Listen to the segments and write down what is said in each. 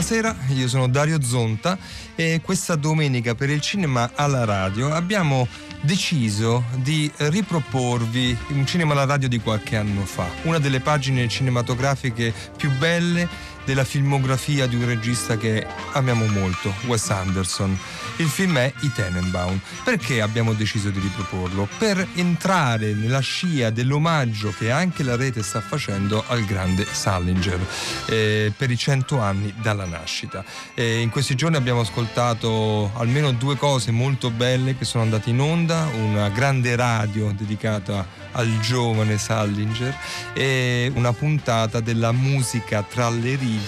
Buonasera, io sono Dario Zonta e questa domenica per il cinema alla radio abbiamo deciso di riproporvi un cinema alla radio di qualche anno fa, una delle pagine cinematografiche più belle della filmografia di un regista che amiamo molto, Wes Anderson. Il film è I Tenenbaum. Perché abbiamo deciso di riproporlo? Per entrare nella scia dell'omaggio che anche la rete sta facendo al grande Salinger eh, per i cento anni dalla nascita. Eh, in questi giorni abbiamo ascoltato almeno due cose molto belle che sono andate in onda, una grande radio dedicata al giovane Salinger e una puntata della musica tra le righe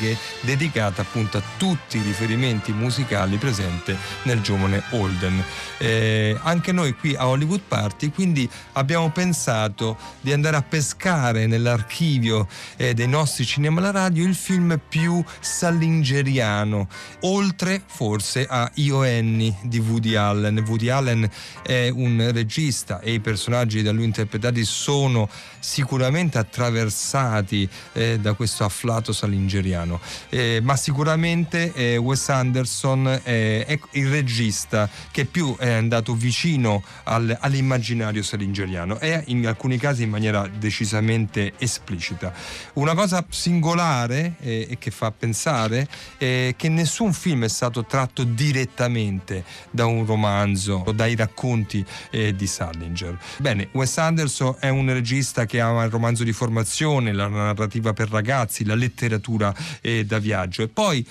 dedicata appunto a tutti i riferimenti musicali presenti nel giovane Holden. Eh, anche noi qui a Hollywood Party quindi abbiamo pensato di andare a pescare nell'archivio eh, dei nostri cinema alla radio il film più salingeriano, oltre forse a Io Annie di Woody Allen. Woody Allen è un regista e i personaggi da lui interpretati sono sicuramente attraversati eh, da questo afflato salingeriano, eh, ma sicuramente eh, Wes Anderson eh, è il regista che più è andato vicino al, all'immaginario salingeriano e in alcuni casi in maniera decisamente esplicita. Una cosa singolare eh, e che fa pensare è che nessun film è stato tratto direttamente da un romanzo o dai racconti eh, di Salinger. Bene, Wes Anderson è un regista che ama il romanzo di formazione, la narrativa per ragazzi, la letteratura eh, da viaggio. E poi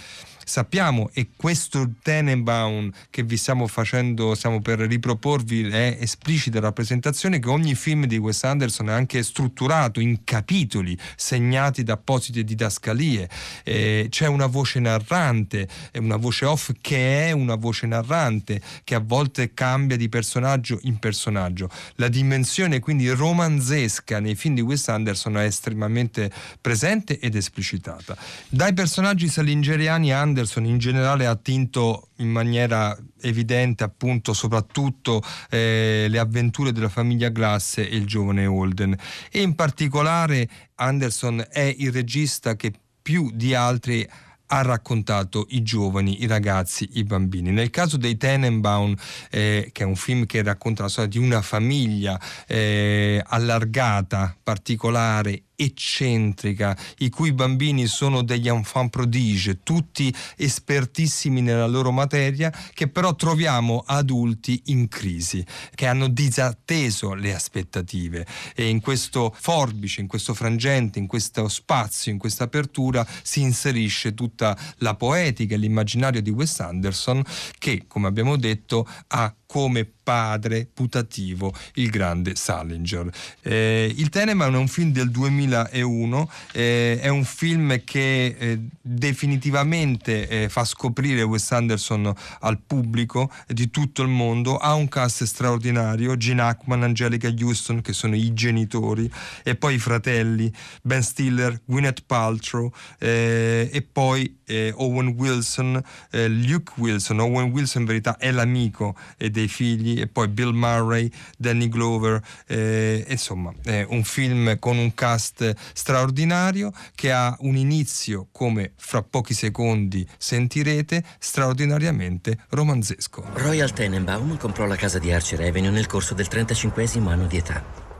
sappiamo e questo Tenenbaum che vi stiamo facendo, stiamo per riproporvi è esplicita rappresentazione che ogni film di Wes Anderson è anche strutturato in capitoli segnati da apposite didascalie. Eh, c'è una voce narrante, una voce off che è una voce narrante che a volte cambia di personaggio in personaggio. La dimensione quindi romanzesca nei film di Wes Anderson è estremamente presente ed esplicitata. Dai personaggi salingeriani Anderson Anderson in generale ha attinto in maniera evidente appunto soprattutto eh, le avventure della famiglia Glass e il giovane Holden e in particolare Anderson è il regista che più di altri ha raccontato i giovani, i ragazzi, i bambini. Nel caso dei Tenenbaum, eh, che è un film che racconta la storia di una famiglia eh, allargata, particolare eccentrica, i cui bambini sono degli enfant prodige, tutti espertissimi nella loro materia, che però troviamo adulti in crisi, che hanno disatteso le aspettative. E in questo forbice, in questo frangente, in questo spazio, in questa apertura si inserisce tutta la poetica e l'immaginario di Wes Anderson che, come abbiamo detto, ha come padre putativo il grande Salinger. Eh, il Teneman è un film del 2001, eh, è un film che eh, definitivamente eh, fa scoprire Wes Anderson al pubblico di tutto il mondo, ha un cast straordinario, Gene Hackman, Angelica Houston che sono i genitori e poi i fratelli Ben Stiller, Gwyneth Paltrow eh, e poi eh, Owen Wilson, Luke Wilson, Owen Wilson in verità è l'amico ed dei figli e poi Bill Murray, Danny Glover, eh, insomma è un film con un cast straordinario che ha un inizio come fra pochi secondi sentirete straordinariamente romanzesco. Royal Tenenbaum comprò la casa di Archer Avenue nel corso del 35 anno di età.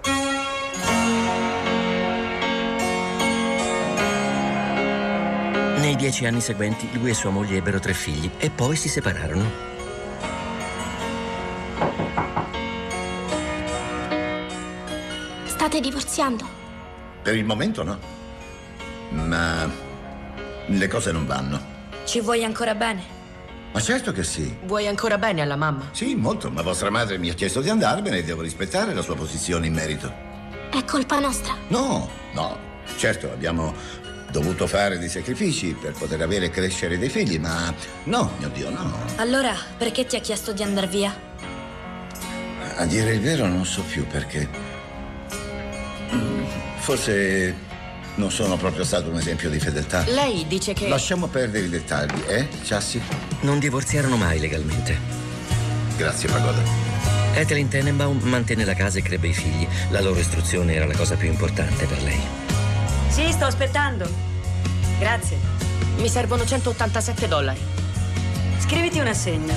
Nei dieci anni seguenti lui e sua moglie ebbero tre figli e poi si separarono. State divorziando? Per il momento no. Ma le cose non vanno. Ci vuoi ancora bene? Ma certo che sì. Vuoi ancora bene alla mamma? Sì, molto, ma vostra madre mi ha chiesto di andarmene e devo rispettare la sua posizione in merito. È colpa nostra? No, no. Certo, abbiamo dovuto fare dei sacrifici per poter avere e crescere dei figli, ma no, mio Dio, no. Allora, perché ti ha chiesto di andare via? A dire il vero non so più perché. Forse non sono proprio stato un esempio di fedeltà. Lei dice che... Lasciamo perdere i dettagli, eh, Chassi? Non divorziarono mai legalmente. Grazie, Pagoda. Etheline Tenenbaum mantenne la casa e crebbe i figli. La loro istruzione era la cosa più importante per lei. Sì, sto aspettando. Grazie. Mi servono 187 dollari. Scriviti un assegno.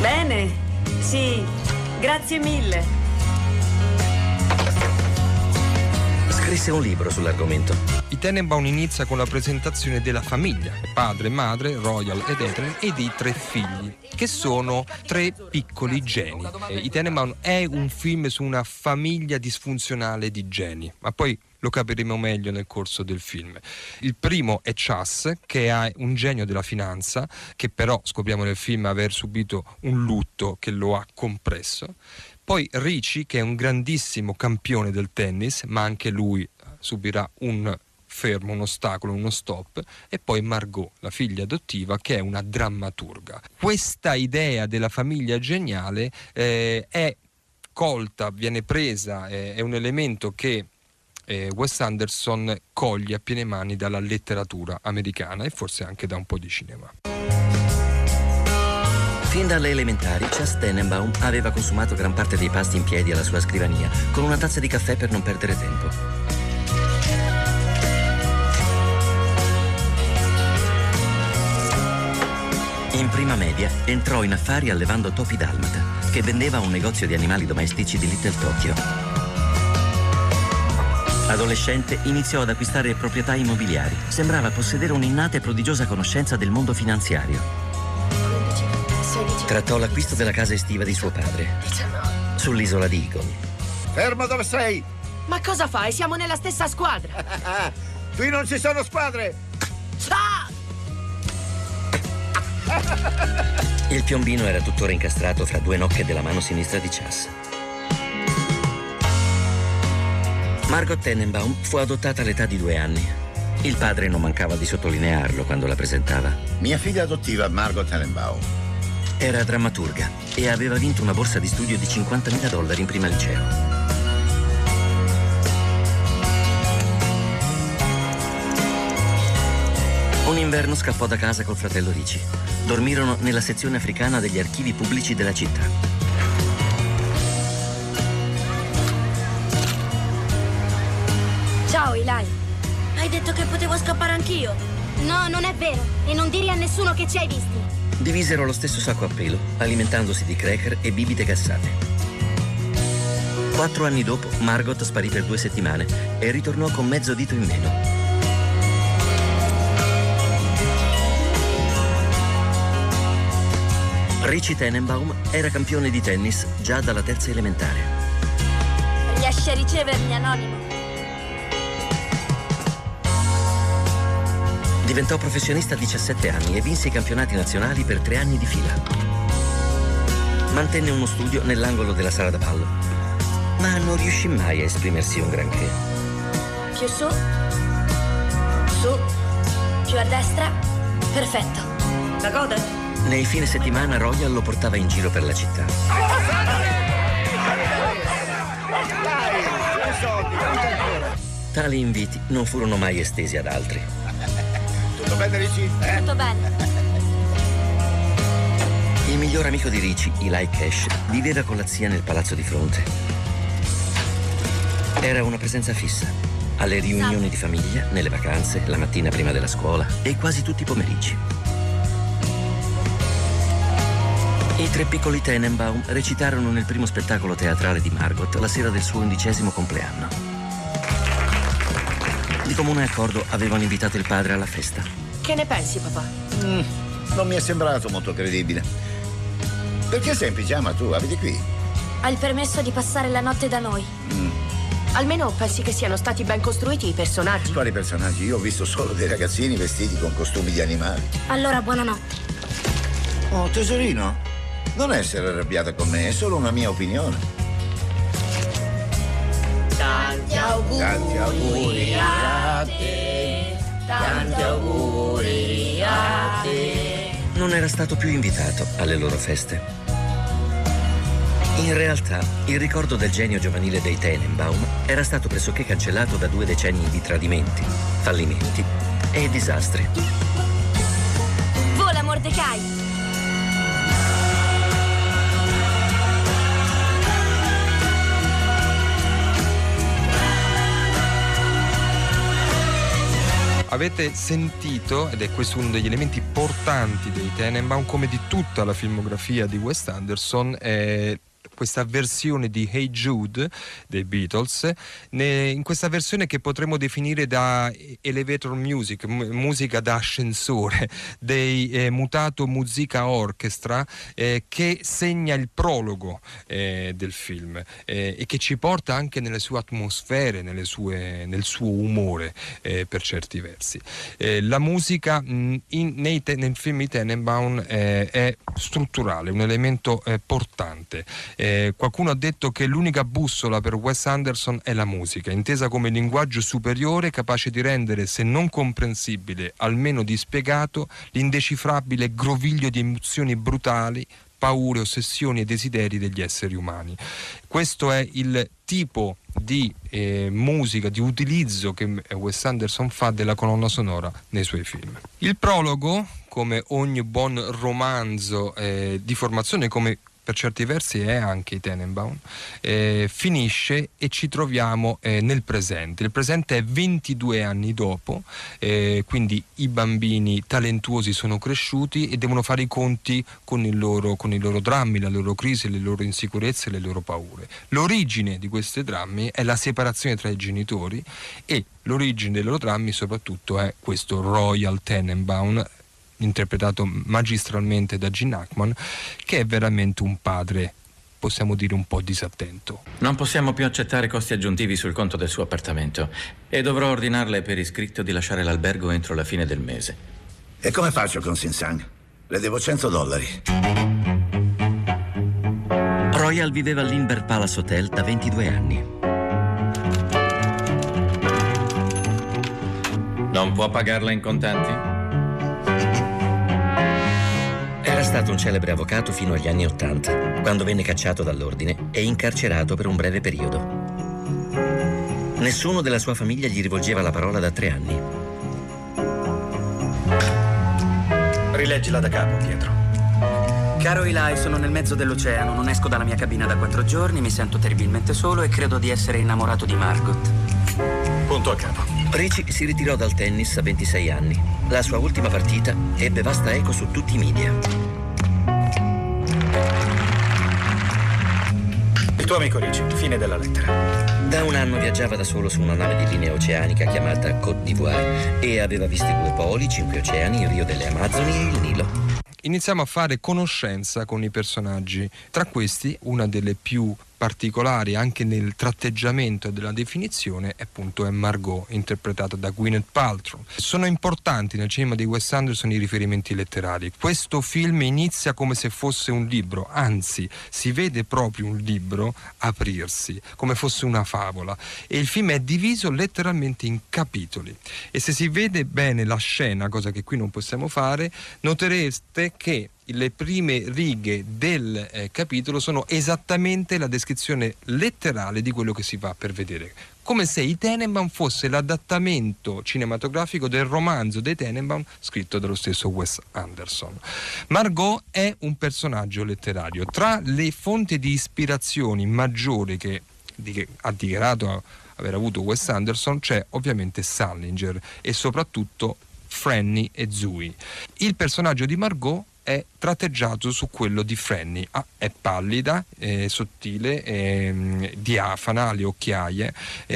Bene, sì, grazie mille. Scrisse un libro sull'argomento. I Tenenbaum inizia con la presentazione della famiglia, padre, madre, Royal ed Ethel e dei tre figli, che sono tre piccoli geni. Eh, I Tenenbaum è un film su una famiglia disfunzionale di geni, ma poi lo capiremo meglio nel corso del film. Il primo è Chas, che è un genio della finanza, che però scopriamo nel film aver subito un lutto che lo ha compresso. Poi Ricci, che è un grandissimo campione del tennis, ma anche lui subirà un fermo, un ostacolo, uno stop, e poi Margot, la figlia adottiva, che è una drammaturga. Questa idea della famiglia geniale eh, è colta, viene presa, eh, è un elemento che eh, Wes Anderson coglie a piene mani dalla letteratura americana e forse anche da un po' di cinema. Fin dalle elementari, Chas Tenenbaum aveva consumato gran parte dei pasti in piedi alla sua scrivania, con una tazza di caffè per non perdere tempo. In prima media entrò in affari allevando topi dalmata, che vendeva a un negozio di animali domestici di Little Tokyo. Adolescente iniziò ad acquistare proprietà immobiliari. Sembrava possedere un'innata e prodigiosa conoscenza del mondo finanziario. 15, 16, Trattò l'acquisto della casa estiva di suo padre, 19. sull'isola di Eagle. Fermo dove sei! Ma cosa fai? Siamo nella stessa squadra. Qui non ci sono squadre! Ah! Il piombino era tuttora incastrato fra due nocche della mano sinistra di Chas. Margot Tenenbaum fu adottata all'età di due anni. Il padre non mancava di sottolinearlo quando la presentava. Mia figlia adottiva Margot Tenenbaum. Era drammaturga e aveva vinto una borsa di studio di 50.000 dollari in prima liceo. Un inverno scappò da casa col fratello Ricci. Dormirono nella sezione africana degli archivi pubblici della città. Ciao, Eli. Hai detto che potevo scappare anch'io. No, non è vero. E non dire a nessuno che ci hai visti. Divisero lo stesso sacco a pelo, alimentandosi di cracker e bibite gassate. Quattro anni dopo, Margot sparì per due settimane e ritornò con mezzo dito in meno. Richie Tenenbaum era campione di tennis già dalla terza elementare. Riesci a ricevermi anonimo? Diventò professionista a 17 anni e vinse i campionati nazionali per tre anni di fila. Mantenne uno studio nell'angolo della sala da ballo, ma non riuscì mai a esprimersi un granché. Più su. Su. Più a destra. Perfetto. La coda? Nei fine settimana Royal lo portava in giro per la città. Tali inviti non furono mai estesi ad altri. Tutto bene, Ricci? Eh? Tutto bene. Il miglior amico di Ricci, Eli Cash, viveva con la zia nel palazzo di fronte. Era una presenza fissa. Alle riunioni di famiglia, nelle vacanze, la mattina prima della scuola e quasi tutti i pomeriggi. I tre piccoli Tenenbaum recitarono nel primo spettacolo teatrale di Margot la sera del suo undicesimo compleanno. Di comune accordo avevano invitato il padre alla festa. Che ne pensi, papà? Mm, non mi è sembrato molto credibile. Perché sei in pigiama tu? Abiti qui? Hai il permesso di passare la notte da noi. Almeno pensi che siano stati ben costruiti i personaggi? Quali personaggi? Io ho visto solo dei ragazzini vestiti con costumi di animali. Allora, buonanotte. Oh, tesorino, non essere arrabbiata con me, è solo una mia opinione. Tanti auguri, Tanti auguri a te. Tanti auguri a te. Non era stato più invitato alle loro feste. In realtà, il ricordo del genio giovanile dei Tenenbaum era stato pressoché cancellato da due decenni di tradimenti, fallimenti e disastri. Vola, Mordecai. Avete sentito, ed è questo uno degli elementi portanti dei Tenenbaum, come di tutta la filmografia di Wes Anderson, è questa versione di Hey Jude dei Beatles, in questa versione che potremmo definire da elevator music, musica da ascensore, dei eh, Mutato Musica Orchestra, eh, che segna il prologo eh, del film eh, e che ci porta anche nelle sue atmosfere, nelle sue, nel suo umore eh, per certi versi. Eh, la musica mh, in, nei, nel film di Tenenbaum è strutturale, un elemento portante. Eh, qualcuno ha detto che l'unica bussola per Wes Anderson è la musica, intesa come linguaggio superiore capace di rendere, se non comprensibile, almeno dispiegato, l'indecifrabile groviglio di emozioni brutali, paure, ossessioni e desideri degli esseri umani. Questo è il tipo di eh, musica, di utilizzo che Wes Anderson fa della colonna sonora nei suoi film. Il prologo, come ogni buon romanzo eh, di formazione, come per certi versi è anche Tenenbaum, eh, finisce e ci troviamo eh, nel presente. Il presente è 22 anni dopo, eh, quindi i bambini talentuosi sono cresciuti e devono fare i conti con, loro, con, i loro drammi, la loro crisi, le loro insicurezze, le loro paure. L'origine di questi drammi è la separazione tra i genitori e l'origine dei loro drammi soprattutto è questo Royal Tenenbaum interpretato magistralmente da Gene Hackman, che è veramente un padre possiamo dire un po' disattento. Non possiamo più accettare costi aggiuntivi sul conto del suo appartamento e dovrò ordinarle per iscritto di lasciare l'albergo entro la fine del mese. E come faccio con Sinsang? Le devo 100 dollari. Royal viveva all'Inver Palace Hotel da 22 anni. Non può pagarla in contanti? Stato un celebre avvocato fino agli anni Ottanta, quando venne cacciato dall'ordine e incarcerato per un breve periodo. Nessuno della sua famiglia gli rivolgeva la parola da tre anni. Rileggila da capo, Pietro. Caro Eli, sono nel mezzo dell'oceano, non esco dalla mia cabina da quattro giorni, mi sento terribilmente solo e credo di essere innamorato di Margot. Punto a capo. Ricci si ritirò dal tennis a 26 anni. La sua ultima partita ebbe vasta eco su tutti i media. Tuo amico Ricci, fine della lettera. Da un anno viaggiava da solo su una nave di linea oceanica chiamata Côte d'Ivoire e aveva visti due poli, cinque oceani, il Rio delle Amazzoni e il Nilo. Iniziamo a fare conoscenza con i personaggi. Tra questi, una delle più particolari anche nel tratteggiamento della definizione appunto è Margot interpretata da Gwyneth Paltrow. Sono importanti nel cinema di Wes Anderson i riferimenti letterari. Questo film inizia come se fosse un libro, anzi si vede proprio un libro aprirsi come fosse una favola e il film è diviso letteralmente in capitoli e se si vede bene la scena, cosa che qui non possiamo fare, noterete che le prime righe del eh, capitolo sono esattamente la descrizione letterale di quello che si va per vedere. Come se i Tenenbaum fosse l'adattamento cinematografico del romanzo dei Tenenbaum scritto dallo stesso Wes Anderson. Margot è un personaggio letterario. Tra le fonti di ispirazioni maggiori che, di, che ha dichiarato aver avuto Wes Anderson c'è ovviamente Salinger e soprattutto Franny e Zooey. Il personaggio di Margot è tratteggiato su quello di Franny. Ah, è pallida, è sottile, è mm, diafana, ha le occhiaie,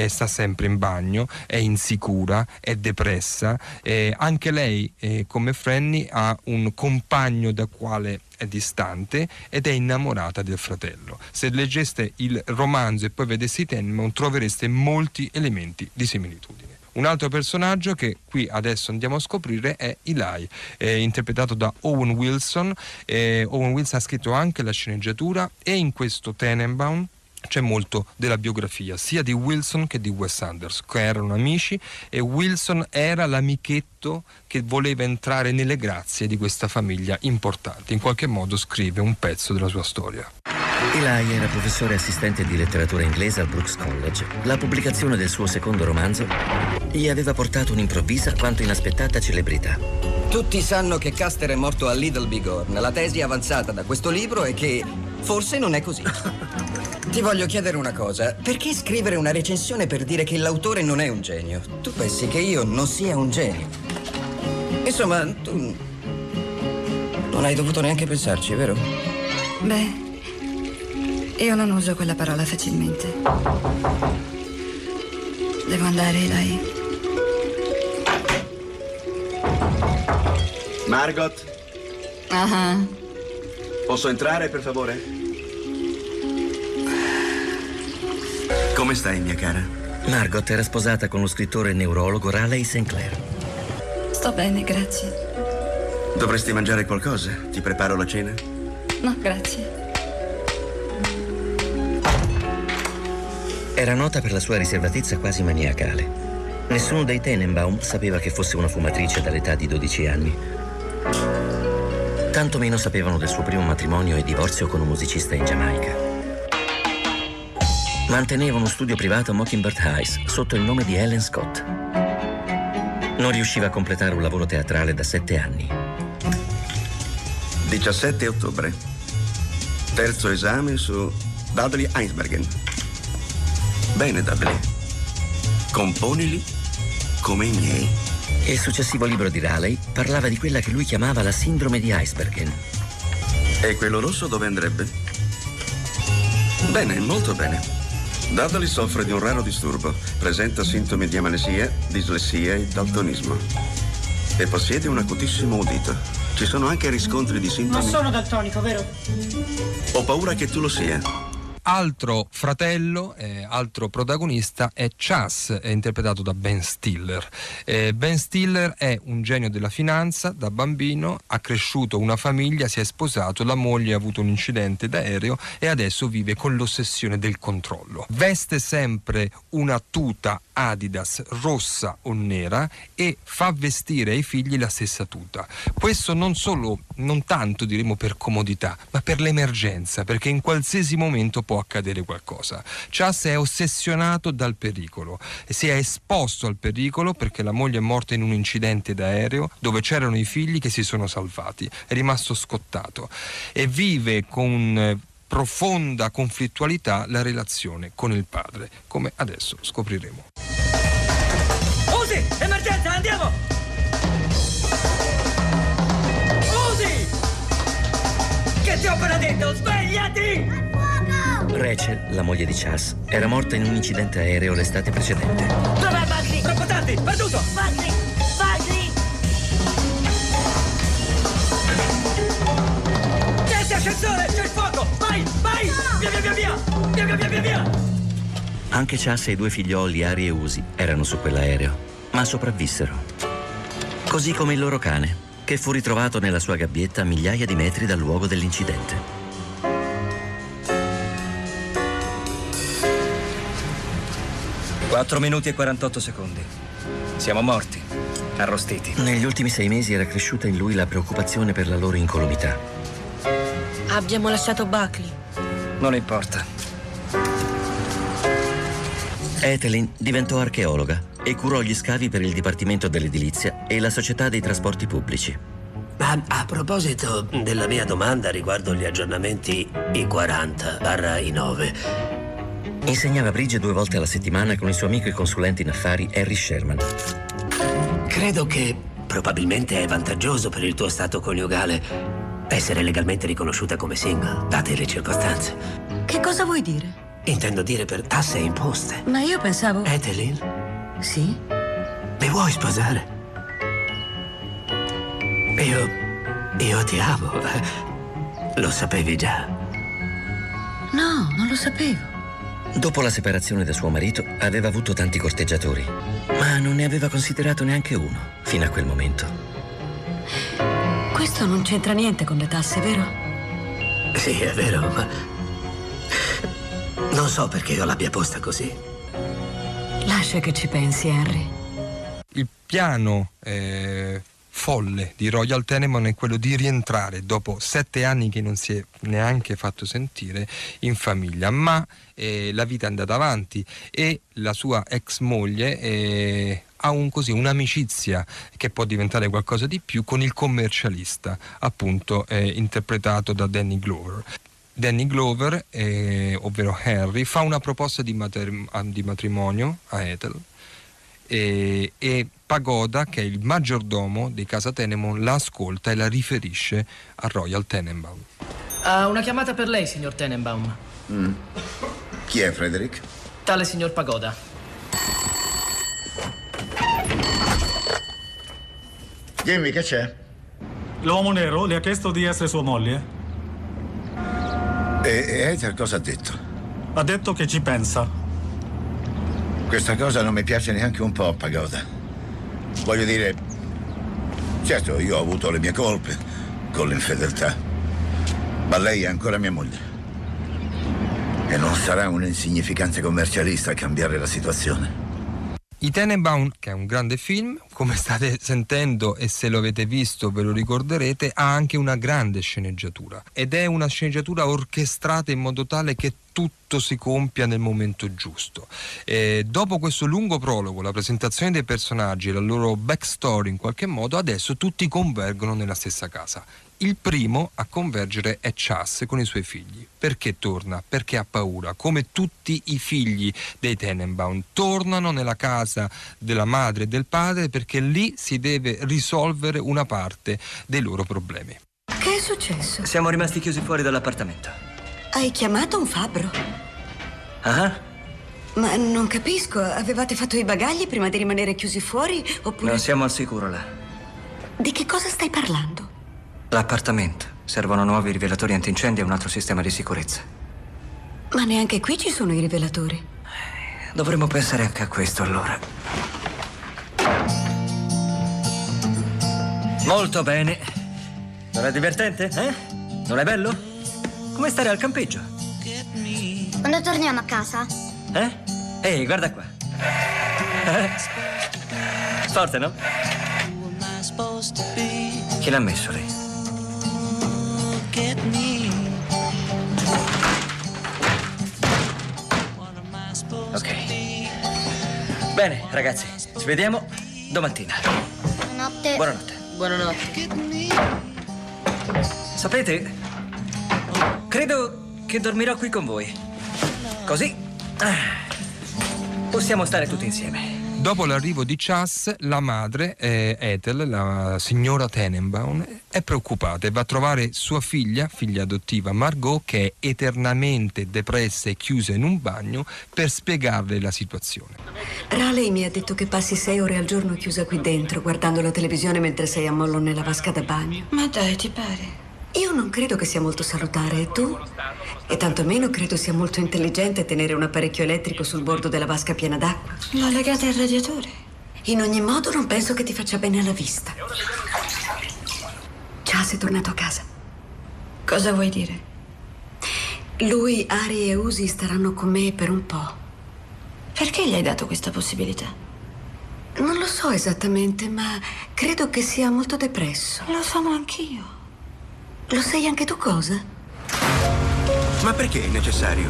sta sempre in bagno, è insicura, è depressa. Eh, anche lei, eh, come Franny, ha un compagno da quale è distante ed è innamorata del fratello. Se leggeste il romanzo e poi vedeste i Tenman trovereste molti elementi di similitudine. Un altro personaggio che qui adesso andiamo a scoprire è Eli, eh, interpretato da Owen Wilson. Eh, Owen Wilson ha scritto anche la sceneggiatura e in questo Tenenbaum c'è molto della biografia sia di Wilson che di Wes Anderson, che erano amici e Wilson era l'amichetto che voleva entrare nelle grazie di questa famiglia importante. In qualche modo scrive un pezzo della sua storia. Eli era professore assistente di letteratura inglese al Brooks College. La pubblicazione del suo secondo romanzo gli aveva portato un'improvvisa quanto inaspettata celebrità. Tutti sanno che Custer è morto a Little Big Horn. La tesi avanzata da questo libro è che forse non è così. Ti voglio chiedere una cosa. Perché scrivere una recensione per dire che l'autore non è un genio? Tu pensi che io non sia un genio? Insomma, tu non hai dovuto neanche pensarci, vero? Beh, io non uso quella parola facilmente. Devo andare, dai. Margot? Ah. Posso entrare, per favore? Come stai, mia cara? Margot era sposata con lo scrittore e neurologo Raleigh Sinclair. Sto bene, grazie. Dovresti mangiare qualcosa? Ti preparo la cena? No, grazie. Era nota per la sua riservatezza quasi maniacale. Nessuno dei Tenenbaum sapeva che fosse una fumatrice dall'età di 12 anni. Tanto meno sapevano del suo primo matrimonio e divorzio con un musicista in Giamaica. Manteneva uno studio privato a Mockingbird Heights sotto il nome di Ellen Scott. Non riusciva a completare un lavoro teatrale da sette anni. 17 ottobre. Terzo esame su Dudley Einsbergen. Bene, Dudley. Componili come i miei. Il successivo libro di Raleigh parlava di quella che lui chiamava la sindrome di Icebergen. E quello rosso dove andrebbe? Bene, molto bene. Dudley soffre di un raro disturbo. Presenta sintomi di amnesia, dislessia e daltonismo. E possiede un acutissimo udito. Ci sono anche riscontri di sintomi. Non sono daltonico, vero? Ho paura che tu lo sia. Altro fratello, eh, altro protagonista è Chas, è interpretato da Ben Stiller. Eh, ben Stiller è un genio della finanza, da bambino ha cresciuto una famiglia, si è sposato, la moglie ha avuto un incidente d'aereo e adesso vive con l'ossessione del controllo. Veste sempre una tuta Adidas rossa o nera e fa vestire ai figli la stessa tuta. Questo non solo, non tanto diremo per comodità, ma per l'emergenza, perché in qualsiasi momento può accadere qualcosa. Chas è ossessionato dal pericolo e si è esposto al pericolo perché la moglie è morta in un incidente d'aereo dove c'erano i figli che si sono salvati. È rimasto scottato e vive con profonda conflittualità la relazione con il padre, come adesso scopriremo. Usi! Emergenza, andiamo! Che ti ho appena detto? Svegliati! Rachel, la moglie di Chas, era morta in un incidente aereo l'estate precedente. Dov'è Buckley? Troppo tardi, perduto! Buckley! Buckley! Niente ascensore, c'è il fuoco! Vai, vai! Via, via, via, via! Via, via, via, via, via! Anche Chas e i due figlioli, Ari e Usi, erano su quell'aereo, ma sopravvissero. Così come il loro cane, che fu ritrovato nella sua gabbietta a migliaia di metri dal luogo dell'incidente. Quattro minuti e 48 secondi. Siamo morti, arrostiti. Negli ultimi sei mesi era cresciuta in lui la preoccupazione per la loro incolumità. Abbiamo lasciato Buckley. Non importa. Ethelyn diventò archeologa e curò gli scavi per il Dipartimento dell'Edilizia e la Società dei Trasporti Pubblici. Ma a proposito della mia domanda riguardo gli aggiornamenti I40 barra I9, Insegnava bridge due volte alla settimana con il suo amico e consulente in affari Harry Sherman. credo che probabilmente è vantaggioso per il tuo stato coniugale essere legalmente riconosciuta come single, date le circostanze. Che cosa vuoi dire? Intendo dire per tasse e imposte. Ma io pensavo... Ethelyn, Sì? mi vuoi sposare? Io... io ti amo. Lo sapevi già. No, non lo sapevo. Dopo la separazione da suo marito aveva avuto tanti corteggiatori, ma non ne aveva considerato neanche uno fino a quel momento. Questo non c'entra niente con le tasse, vero? Sì, è vero, ma... Non so perché io l'abbia posta così. Lascia che ci pensi, Henry. Il piano eh, folle di Royal Tenenbaum è quello di rientrare dopo sette anni che non si è neanche fatto sentire in famiglia, ma eh, la vita è andata avanti e la sua ex moglie eh, ha un, così, un'amicizia che può diventare qualcosa di più con il commercialista, appunto eh, interpretato da Danny Glover. Danny Glover, eh, ovvero Harry, fa una proposta di, mater- di matrimonio a Ethel e, e, Pagoda, che è il maggiordomo di Casa Tenemon, la ascolta e la riferisce a Royal Tenenbaum. Uh, una chiamata per lei, signor Tenenbaum. Mm. Chi è Frederick? Tale signor Pagoda. Dimmi che c'è? L'uomo nero le ha chiesto di essere sua moglie. E, e Ether cosa ha detto? Ha detto che ci pensa. Questa cosa non mi piace neanche un po', Pagoda. Voglio dire, certo, io ho avuto le mie colpe con l'infedeltà, ma lei è ancora mia moglie. E non sarà un insignificante commercialista a cambiare la situazione. I Tenenbaum, che è un grande film, come state sentendo e se lo avete visto ve lo ricorderete, ha anche una grande sceneggiatura ed è una sceneggiatura orchestrata in modo tale che tutto si compia nel momento giusto. E dopo questo lungo prologo, la presentazione dei personaggi la loro backstory in qualche modo, adesso tutti convergono nella stessa casa. Il primo a convergere è Chas con i suoi figli. Perché torna? Perché ha paura. Come tutti i figli dei Tenenbaum tornano nella casa della madre e del padre perché lì si deve risolvere una parte dei loro problemi. Che è successo? Siamo rimasti chiusi fuori dall'appartamento. Hai chiamato un fabbro? Ah? Ma non capisco, avevate fatto i bagagli prima di rimanere chiusi fuori oppure... Non siamo al sicuro là. Di che cosa stai parlando? L'appartamento. Servono nuovi rivelatori antincendi e un altro sistema di sicurezza. Ma neanche qui ci sono i rivelatori. Dovremmo pensare anche a questo allora. Molto bene. Non è divertente, eh? Non è bello? Come stare al campeggio? Quando torniamo a casa? Eh? Ehi, guarda qua. Forte, no? Chi l'ha messo lì? Ok. Bene, ragazzi, ci vediamo domattina. Buonanotte. Buonanotte. Buonanotte. Sapete, credo che dormirò qui con voi. Così ah, possiamo stare tutti insieme. Dopo l'arrivo di Chas, la madre, eh, Ethel, la signora Tenenbaum, è preoccupata e va a trovare sua figlia, figlia adottiva Margot, che è eternamente depressa e chiusa in un bagno, per spiegarle la situazione. Raleigh mi ha detto che passi sei ore al giorno chiusa qui dentro, guardando la televisione mentre sei a mollo nella vasca da bagno. Ma dai, ti pare? Io non credo che sia molto salutare, tu? E tantomeno credo sia molto intelligente tenere un apparecchio elettrico sul bordo della vasca piena d'acqua. L'ho legata al radiatore. In ogni modo non penso che ti faccia bene alla vista. Già sei tornato a casa. Cosa vuoi dire? Lui, Ari e Usi staranno con me per un po'. Perché gli hai dato questa possibilità? Non lo so esattamente, ma credo che sia molto depresso. Lo sono anch'io. Lo sei anche tu cosa? Ma perché è necessario?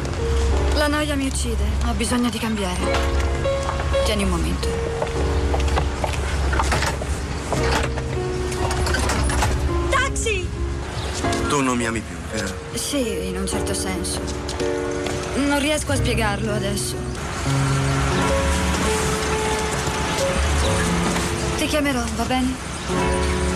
La noia mi uccide. Ho bisogno di cambiare. Tieni un momento. Taxi! Tu non mi ami più, vero? Sì, in un certo senso. Non riesco a spiegarlo adesso. Ti chiamerò, va bene?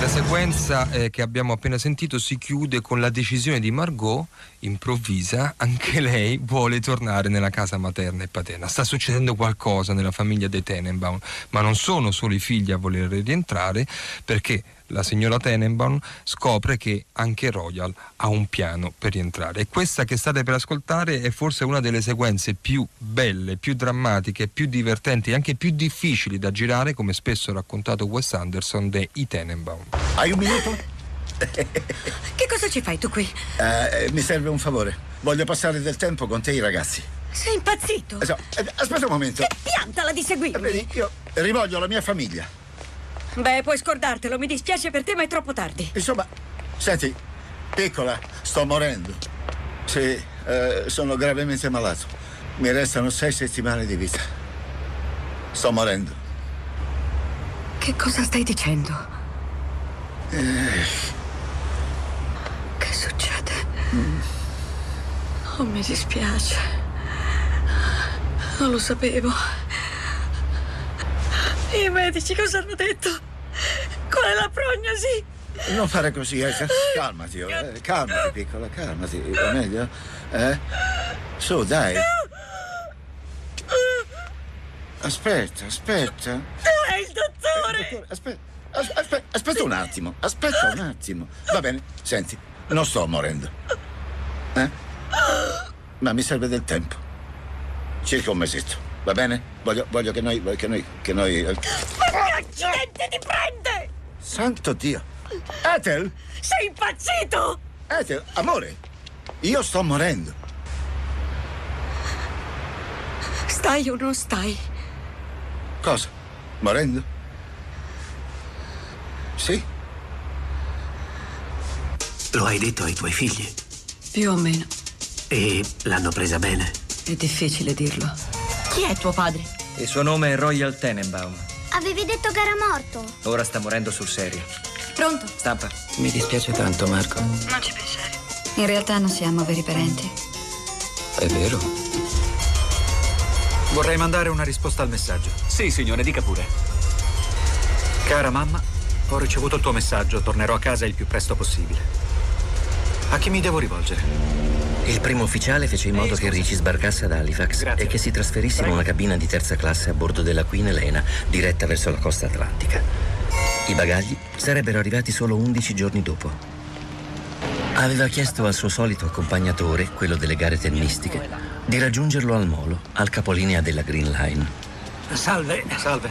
La sequenza eh, che abbiamo appena sentito si chiude con la decisione di Margot, improvvisa, anche lei vuole tornare nella casa materna e paterna. Sta succedendo qualcosa nella famiglia dei Tenenbaum, ma non sono solo i figli a voler rientrare perché la signora Tenenbaum scopre che anche Royal ha un piano per rientrare. E questa che state per ascoltare è forse una delle sequenze più belle, più drammatiche, più divertenti e anche più difficili da girare, come spesso ha raccontato Wes Anderson, dei Tenenbaum. Hai un minuto? Che cosa ci fai tu qui? Eh, mi serve un favore. Voglio passare del tempo con te e i ragazzi. Sei impazzito? Eh, aspetta un momento. Piantala di seguirmi. Vedi, io rivoglio la mia famiglia. Beh, puoi scordartelo, mi dispiace per te, ma è troppo tardi. Insomma, senti, piccola, sto morendo. Sì, eh, sono gravemente malato. Mi restano sei settimane di vita. Sto morendo. Che cosa stai dicendo? Eh, Oh, mi dispiace. Non lo sapevo. I medici cosa hanno detto? Qual è la prognosi? Non fare così, eh. Calmati, oh, eh. calmati, piccola, calmati. Va meglio? Eh? Su, dai. Aspetta, aspetta. Dov'è il dottore? Aspetta, aspetta, aspetta un attimo, aspetta un attimo. Va bene, senti, non sto morendo. Eh? Ma mi serve del tempo. Circa un mesetto, va bene? Voglio, voglio che noi, che noi, che noi... Ma che accidente ti prende? Santo Dio! Ethel! Sei impazzito? Ethel, amore, io sto morendo. Stai o non stai? Cosa? Morendo? Sì? Lo hai detto ai tuoi figli? Più o meno. E l'hanno presa bene? È difficile dirlo. Chi è tuo padre? Il suo nome è Royal Tenenbaum. Avevi detto che era morto. Ora sta morendo sul serio. Pronto? Stampa. Mi dispiace tanto, Marco. Non ci pensare. In realtà non siamo veri parenti. È vero? Vorrei mandare una risposta al messaggio. Sì, signore, dica pure. Cara mamma, ho ricevuto il tuo messaggio. Tornerò a casa il più presto possibile. A chi mi devo rivolgere? Il primo ufficiale fece in modo che Richie sbarcasse ad Halifax e che si trasferisse in una cabina di terza classe a bordo della Queen Elena, diretta verso la costa atlantica. I bagagli sarebbero arrivati solo 11 giorni dopo. Aveva chiesto al suo solito accompagnatore, quello delle gare tennistiche, di raggiungerlo al molo, al capolinea della Green Line. Salve. Salve.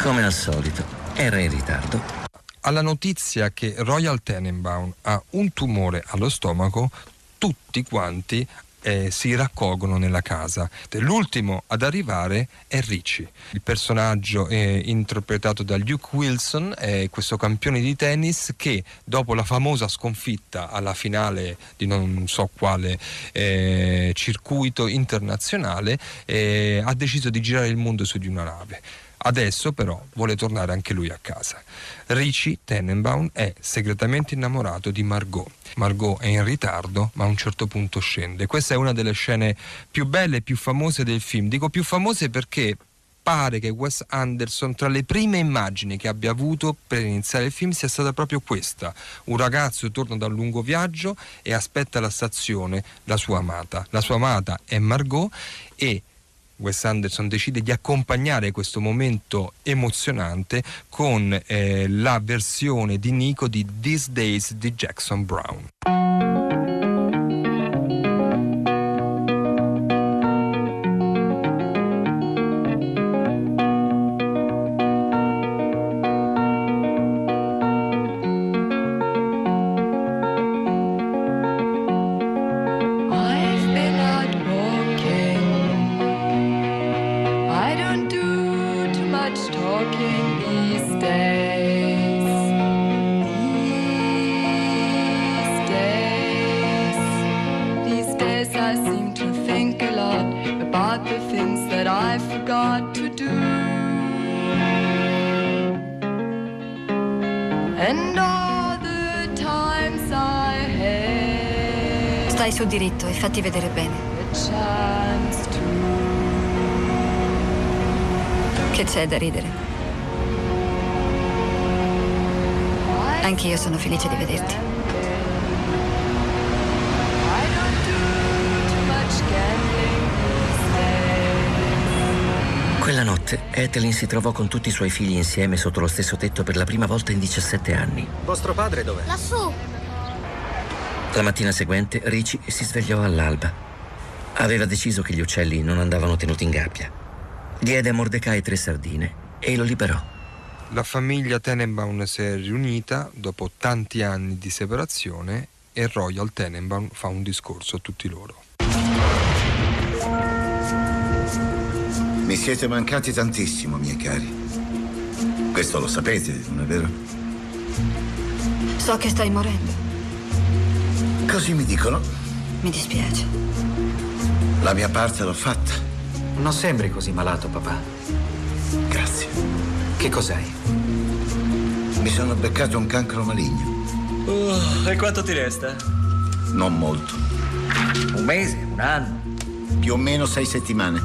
Come al solito, era in ritardo alla notizia che Royal Tenenbaum ha un tumore allo stomaco, tutti quanti eh, si raccolgono nella casa. L'ultimo ad arrivare è Richie. Il personaggio è interpretato da Luke Wilson, è questo campione di tennis che dopo la famosa sconfitta alla finale di non so quale eh, circuito internazionale eh, ha deciso di girare il mondo su di una nave. Adesso però vuole tornare anche lui a casa. Richie Tenenbaum è segretamente innamorato di Margot. Margot è in ritardo, ma a un certo punto scende. Questa è una delle scene più belle e più famose del film. Dico più famose perché pare che Wes Anderson tra le prime immagini che abbia avuto per iniziare il film sia stata proprio questa. Un ragazzo torna da un lungo viaggio e aspetta alla stazione la sua amata. La sua amata è Margot e Wes Anderson decide di accompagnare questo momento emozionante con eh, la versione di Nico di These Days di Jackson Brown. Fatti vedere bene. Che c'è da ridere? Anch'io sono felice di vederti. Quella notte Ethelyn si trovò con tutti i suoi figli insieme sotto lo stesso tetto per la prima volta in 17 anni. Vostro padre dov'è? Lassù. La mattina seguente Richie si svegliò all'alba. Aveva deciso che gli uccelli non andavano tenuti in gabbia. Diede a Mordecai tre sardine e lo liberò. La famiglia Tenenbaum si è riunita dopo tanti anni di separazione e Royal Tenenbaum fa un discorso a tutti loro. Mi siete mancati tantissimo, miei cari. Questo lo sapete, non è vero? So che stai morendo. Così mi dicono. Mi dispiace. La mia parte l'ho fatta. Non sembri così malato, papà. Grazie. Che cos'hai? Mi sono beccato un cancro maligno. Uh, e quanto ti resta? Non molto. Un mese, un anno. Più o meno sei settimane.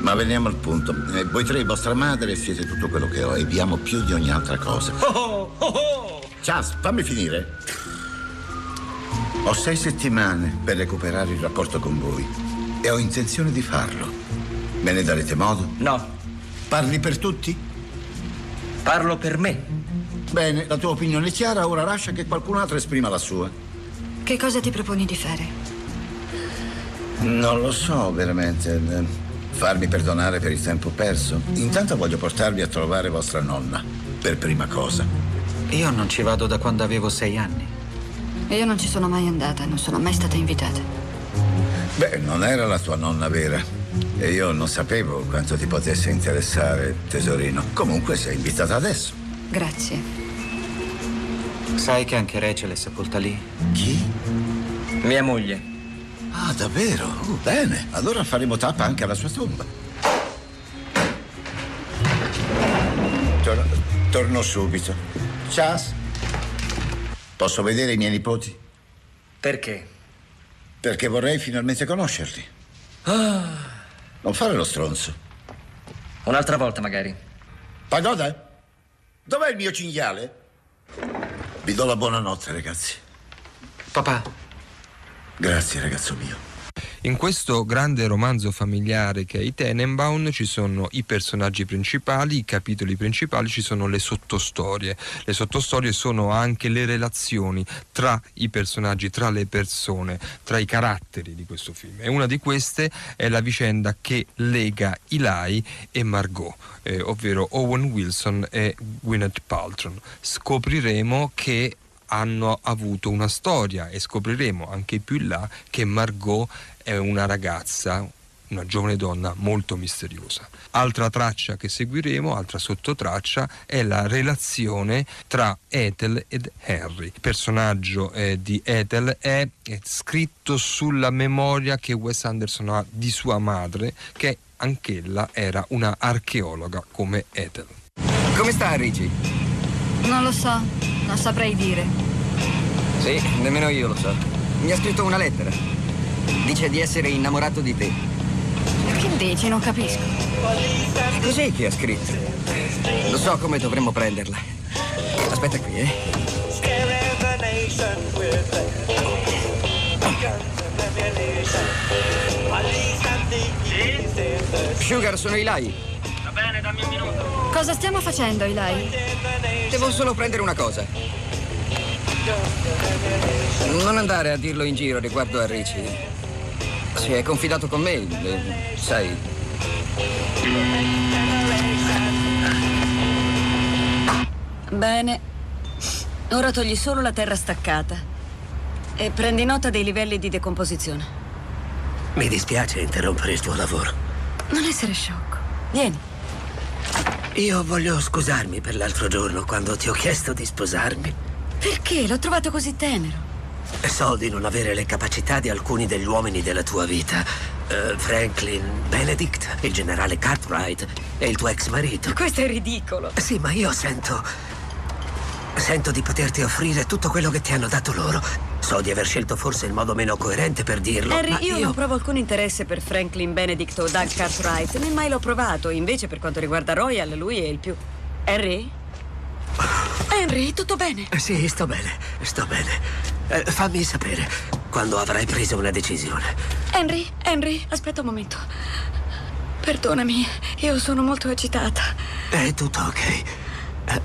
Ma veniamo al punto. Eh, voi tre, vostra madre, siete tutto quello che ho e vi amo più di ogni altra cosa. Oh, oh, oh. Chas, fammi finire. Ho sei settimane per recuperare il rapporto con voi e ho intenzione di farlo. Me ne darete modo? No. Parli per tutti? Parlo per me. Bene, la tua opinione è chiara, ora lascia che qualcun altro esprima la sua. Che cosa ti proponi di fare? Non lo so veramente. Farmi perdonare per il tempo perso. Intanto voglio portarvi a trovare vostra nonna, per prima cosa. Io non ci vado da quando avevo sei anni. Io non ci sono mai andata, non sono mai stata invitata. Beh, non era la tua nonna vera. E io non sapevo quanto ti potesse interessare, tesorino. Comunque sei invitata adesso. Grazie. Sai che anche Rachel è sepolta lì? Chi? Mia moglie. Ah, davvero? Oh, bene, allora faremo tappa anche alla sua tomba. Tor- torno subito. Chas? Posso vedere i miei nipoti? Perché? Perché vorrei finalmente conoscerli. Ah. Non fare lo stronzo. Un'altra volta magari. Pagoda? Dov'è il mio cinghiale? Vi do la buonanotte, ragazzi. Papà. Grazie, ragazzo mio. In questo grande romanzo familiare che è i Tenenbaum ci sono i personaggi principali, i capitoli principali, ci sono le sottostorie. Le sottostorie sono anche le relazioni tra i personaggi, tra le persone, tra i caratteri di questo film. E una di queste è la vicenda che lega Eli e Margot, eh, ovvero Owen Wilson e Gwyneth Paltrow. Scopriremo che hanno avuto una storia e scopriremo anche più in là che Margot è una ragazza, una giovane donna molto misteriosa. Altra traccia che seguiremo, altra sottotraccia, è la relazione tra Ethel ed Harry. Il personaggio eh, di Ethel è, è scritto sulla memoria che Wes Anderson ha di sua madre, che anch'ella era una archeologa come Ethel. Come sta Ricci? Non lo so, non saprei dire. Sì, nemmeno io lo so. Mi ha scritto una lettera. Dice di essere innamorato di te. Che dici? Non capisco. È così che ha scritto. Lo so come dovremmo prenderla. Aspetta qui, eh. Sugar, sono Eli. Bene, dammi un minuto. Cosa stiamo facendo, Eli? Devo solo prendere una cosa. Non andare a dirlo in giro riguardo a Ricci. Si è confidato con me, sai. Bene. Ora togli solo la terra staccata. E prendi nota dei livelli di decomposizione. Mi dispiace interrompere il tuo lavoro. Non essere sciocco. Vieni. Io voglio scusarmi per l'altro giorno quando ti ho chiesto di sposarmi. Perché? L'ho trovato così tenero. So di non avere le capacità di alcuni degli uomini della tua vita. Eh, Franklin, Benedict, il generale Cartwright e il tuo ex marito. Questo è ridicolo. Sì, ma io sento. Sento di poterti offrire tutto quello che ti hanno dato loro. So di aver scelto forse il modo meno coerente per dirlo. Harry, ma io, non provo alcun interesse per Franklin Benedict o Doug Cartwright, né mai l'ho provato. Invece, per quanto riguarda Royal, lui è il più. Harry? Henry, tutto bene? Eh, Sì, sto bene, sto bene. Eh, fammi sapere quando avrai preso una decisione. Henry, Henry, aspetta un momento. Perdonami, io sono molto agitata. È tutto ok. Eh,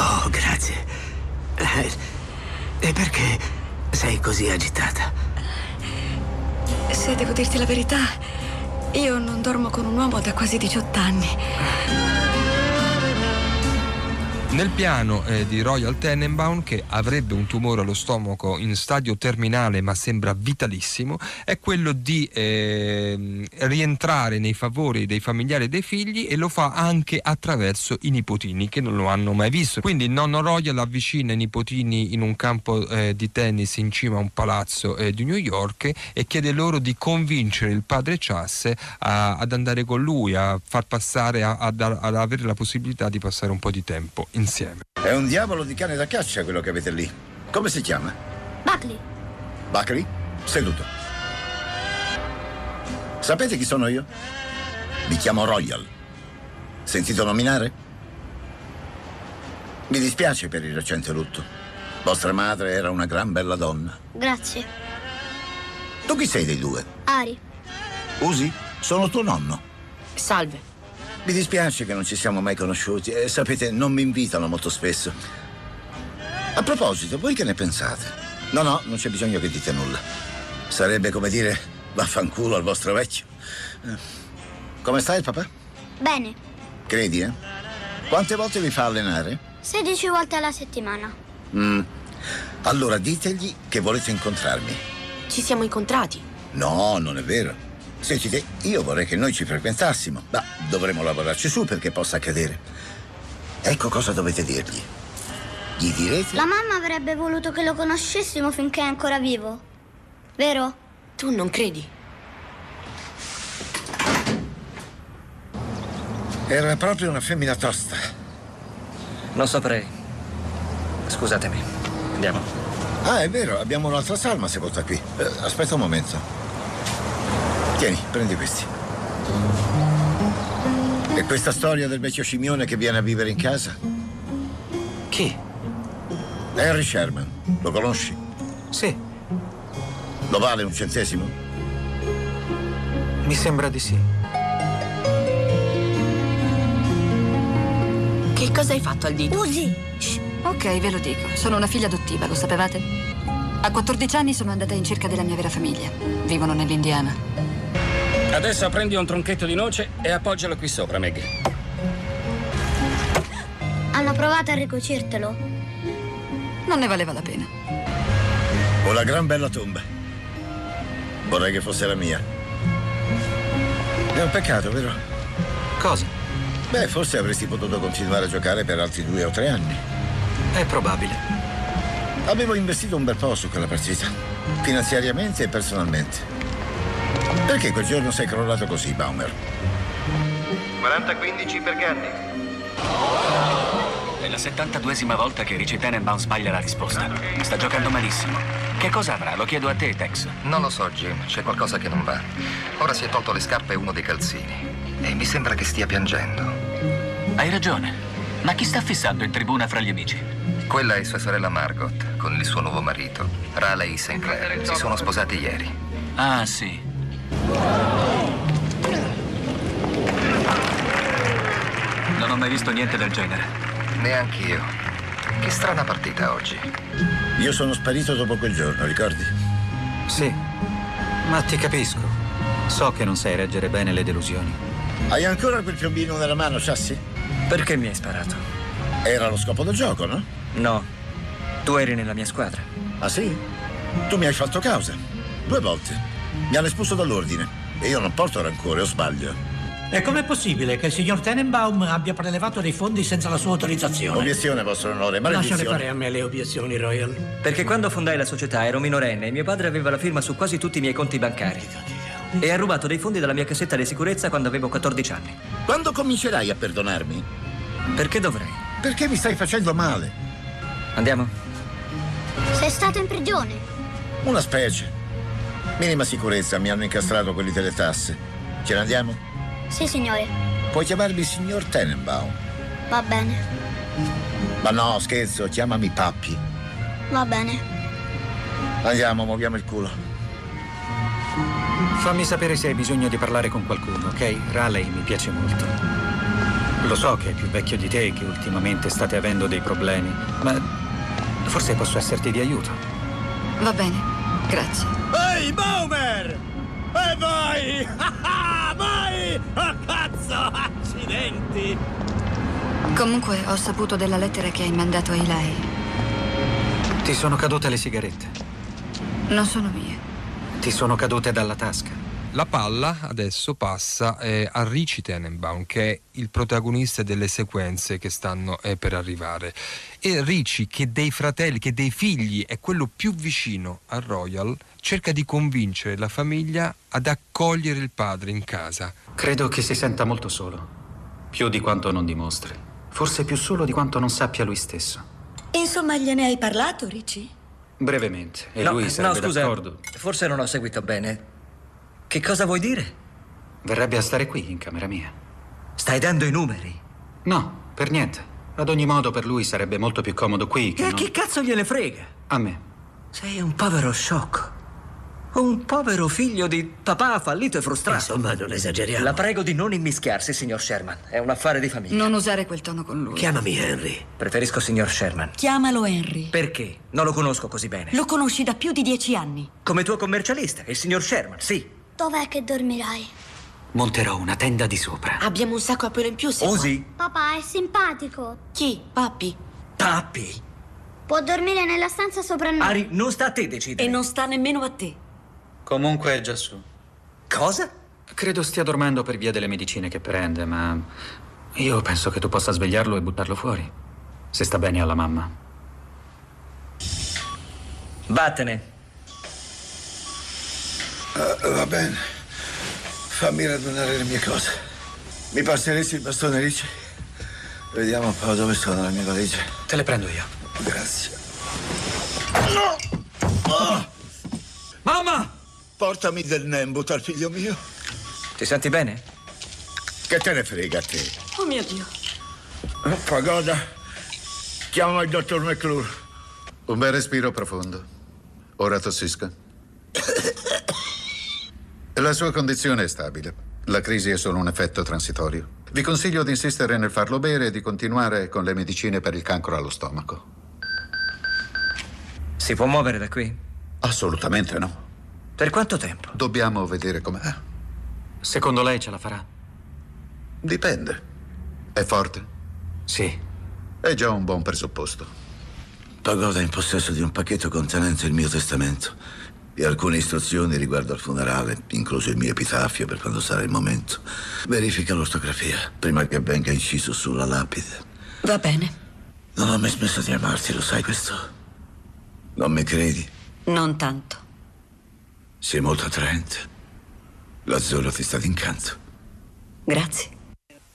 oh, grazie. Eh, e perché sei così agitata? Se devo dirti la verità, io non dormo con un uomo da quasi 18 anni. Nel piano eh, di Royal Tenenbaum, che avrebbe un tumore allo stomaco in stadio terminale ma sembra vitalissimo, è quello di eh, rientrare nei favori dei familiari e dei figli e lo fa anche attraverso i nipotini che non lo hanno mai visto. Quindi il nonno Royal avvicina i nipotini in un campo eh, di tennis in cima a un palazzo eh, di New York e chiede loro di convincere il padre Chasse a- ad andare con lui, a far passare, a- ad, ad avere la possibilità di passare un po' di tempo insieme. È un diavolo di cane da caccia quello che avete lì. Come si chiama? Buckley, Buckley, seduto. Sapete chi sono io? Mi chiamo Royal. Sentito nominare? Mi dispiace per il recente lutto. Vostra madre era una gran bella donna. grazie. Tu chi sei dei due? Ari, Usi? Sono tuo nonno. Salve. Mi dispiace che non ci siamo mai conosciuti e sapete, non mi invitano molto spesso. A proposito, voi che ne pensate? No, no, non c'è bisogno che dite nulla. Sarebbe come dire vaffanculo al vostro vecchio. Eh, Come sta il papà? bene. Credi, eh? Quante volte vi fa allenare? 16 volte alla settimana. Mm. Allora ditegli che volete incontrarmi. Ci siamo incontrati. No, non è vero. Sentite, io vorrei che noi ci frequentassimo, ma dovremo lavorarci su perché possa accadere. Ecco cosa dovete dirgli. Gli direte? La mamma avrebbe voluto che lo conoscessimo finché è ancora vivo. Vero? Tu non credi? Era proprio una femmina tosta. Non saprei. Scusatemi. Andiamo. Ah, è vero, abbiamo un'altra salma sepolta qui. Eh, aspetta un momento. Tieni, prendi questi. E questa storia del vecchio scimione che viene a vivere in casa? Chi? Henry Sherman. Lo conosci? Sì, Lo vale un centesimo? mi sembra di sì. Che cosa hai fatto al dito? Usi! Ok, ve lo dico. Sono una figlia adottiva, lo sapevate? A 14 anni sono andata in cerca della mia vera famiglia. Vivono nell'Indiana. Adesso prendi un tronchetto di noce e appoggialo qui sopra, Meg. Hanno provato a ricucirtelo. Non ne valeva la pena. Una gran bella tomba. Vorrei che fosse la mia. È un peccato, vero? Cosa? Beh, forse avresti potuto continuare a giocare per altri due o tre anni. È probabile. Avevo investito un bel po' su quella partita, finanziariamente e personalmente. Perché quel giorno sei crollato così, Baumer? 40-15 per Ganni. È la 72esima volta che Richie Tenenbaum sbaglia la risposta. Sta giocando malissimo. Che cosa avrà? Lo chiedo a te, Tex. Non lo so, Jim. C'è qualcosa che non va. Ora si è tolto le scarpe e uno dei calzini. E mi sembra che stia piangendo. Hai ragione. Ma chi sta fissando in tribuna fra gli amici? Quella è sua sorella Margot, con il suo nuovo marito, Raleigh Sinclair. Si sono sposati ieri. Ah, sì. Mai visto niente del genere. Neanch'io. Che strana partita oggi. Io sono sparito dopo quel giorno, ricordi? Sì, ma ti capisco. So che non sai reggere bene le delusioni. Hai ancora quel piombino nella mano, Chassi? Perché mi hai sparato? Era lo scopo del gioco, no? No. Tu eri nella mia squadra. Ah sì? Tu mi hai fatto causa. Due volte. Mi hanno espulso dall'ordine. E io non porto rancore, o sbaglio. E com'è possibile che il signor Tenenbaum abbia prelevato dei fondi senza la sua autorizzazione? Obiezione, vostro onore, Lasciale maledizione. fare a me le obiezioni, Royal. Perché quando fondai la società ero minorenne e mio padre aveva la firma su quasi tutti i miei conti bancari. E ha rubato dei fondi dalla mia cassetta di sicurezza quando avevo 14 anni. Quando comincerai a perdonarmi? Perché dovrei? Perché mi stai facendo male? Andiamo? Sei stato in prigione. Una specie. Minima sicurezza, mi hanno incastrato quelli delle tasse. Ce ne andiamo? Sì, signore. Puoi chiamarmi signor Tenenbaum. Va bene. Ma no, scherzo, chiamami Pappi. Va bene. Andiamo, muoviamo il culo. Fammi sapere se hai bisogno di parlare con qualcuno, ok? Raleigh mi piace molto. Lo so che è più vecchio di te e che ultimamente state avendo dei problemi, ma forse posso esserti di aiuto. Va bene, grazie. Ehi, Boomer! E vai! vai! Oh, cazzo! Accidenti! Comunque ho saputo della lettera che hai mandato a Eli. Ti sono cadute le sigarette. Non sono mie. Ti sono cadute dalla tasca. La palla adesso passa eh, a Richie Tenenbaum, che è il protagonista delle sequenze che stanno eh, per arrivare. E Richie, che dei fratelli, che dei figli è quello più vicino a Royal, cerca di convincere la famiglia ad accogliere il padre in casa. Credo che si senta molto solo. Più di quanto non dimostri. Forse più solo di quanto non sappia lui stesso. Insomma, gliene hai parlato, Ricci? Brevemente. E no, lui no, sarebbe scusa, d'accordo. forse non ho seguito bene. Che cosa vuoi dire? Verrebbe a stare qui, in camera mia. Stai dando i numeri? No, per niente. Ad ogni modo, per lui sarebbe molto più comodo qui che E a non- chi cazzo gliene frega? A me. Sei un povero sciocco. Un povero figlio di papà fallito e frustrato. Insomma, non esageriamo. La prego di non immischiarsi, signor Sherman. È un affare di famiglia. Non usare quel tono con lui. Chiamami Henry. Preferisco signor Sherman. Chiamalo Henry. Perché? Non lo conosco così bene. Lo conosci da più di dieci anni. Come tuo commercialista, il signor Sherman, sì. Dov'è che dormirai? Monterò una tenda di sopra. Abbiamo un sacco a pelo in più, se Osi? Papà è simpatico. Chi? Papi? Papi. Può dormire nella stanza sopra noi. Ari, non sta a te decidere. E non sta nemmeno a te. Comunque è già su. Cosa? Credo stia dormendo per via delle medicine che prende, ma io penso che tu possa svegliarlo e buttarlo fuori. Se sta bene alla mamma. Vattene. Ah, va bene. Fammi radunare le mie cose. Mi passeresti il bastone, Ricci? Vediamo un po' dove sono le mie valigie. Te le prendo io. Grazie. No! Ah! Mamma! Portami del Nembut figlio mio. Ti senti bene? Che te ne frega a te? Oh mio Dio. Pagoda, chiama il dottor McClure. Un bel respiro profondo. Ora tossisca. La sua condizione è stabile. La crisi è solo un effetto transitorio. Vi consiglio di insistere nel farlo bere e di continuare con le medicine per il cancro allo stomaco. Si può muovere da qui? Assolutamente no. Per quanto tempo? Dobbiamo vedere com'è. Secondo lei ce la farà? Dipende. È forte? Sì. È già un buon presupposto. Pagoda è in possesso di un pacchetto contenente il mio testamento e alcune istruzioni riguardo al funerale, incluso il mio epitafio per quando sarà il momento. Verifica l'ortografia prima che venga inciso sulla lapide. Va bene. Non ho mai smesso di amarti, lo sai questo? Non mi credi? Non tanto. Sei molto attraente. L'azzurro ti sta d'incanto. Grazie.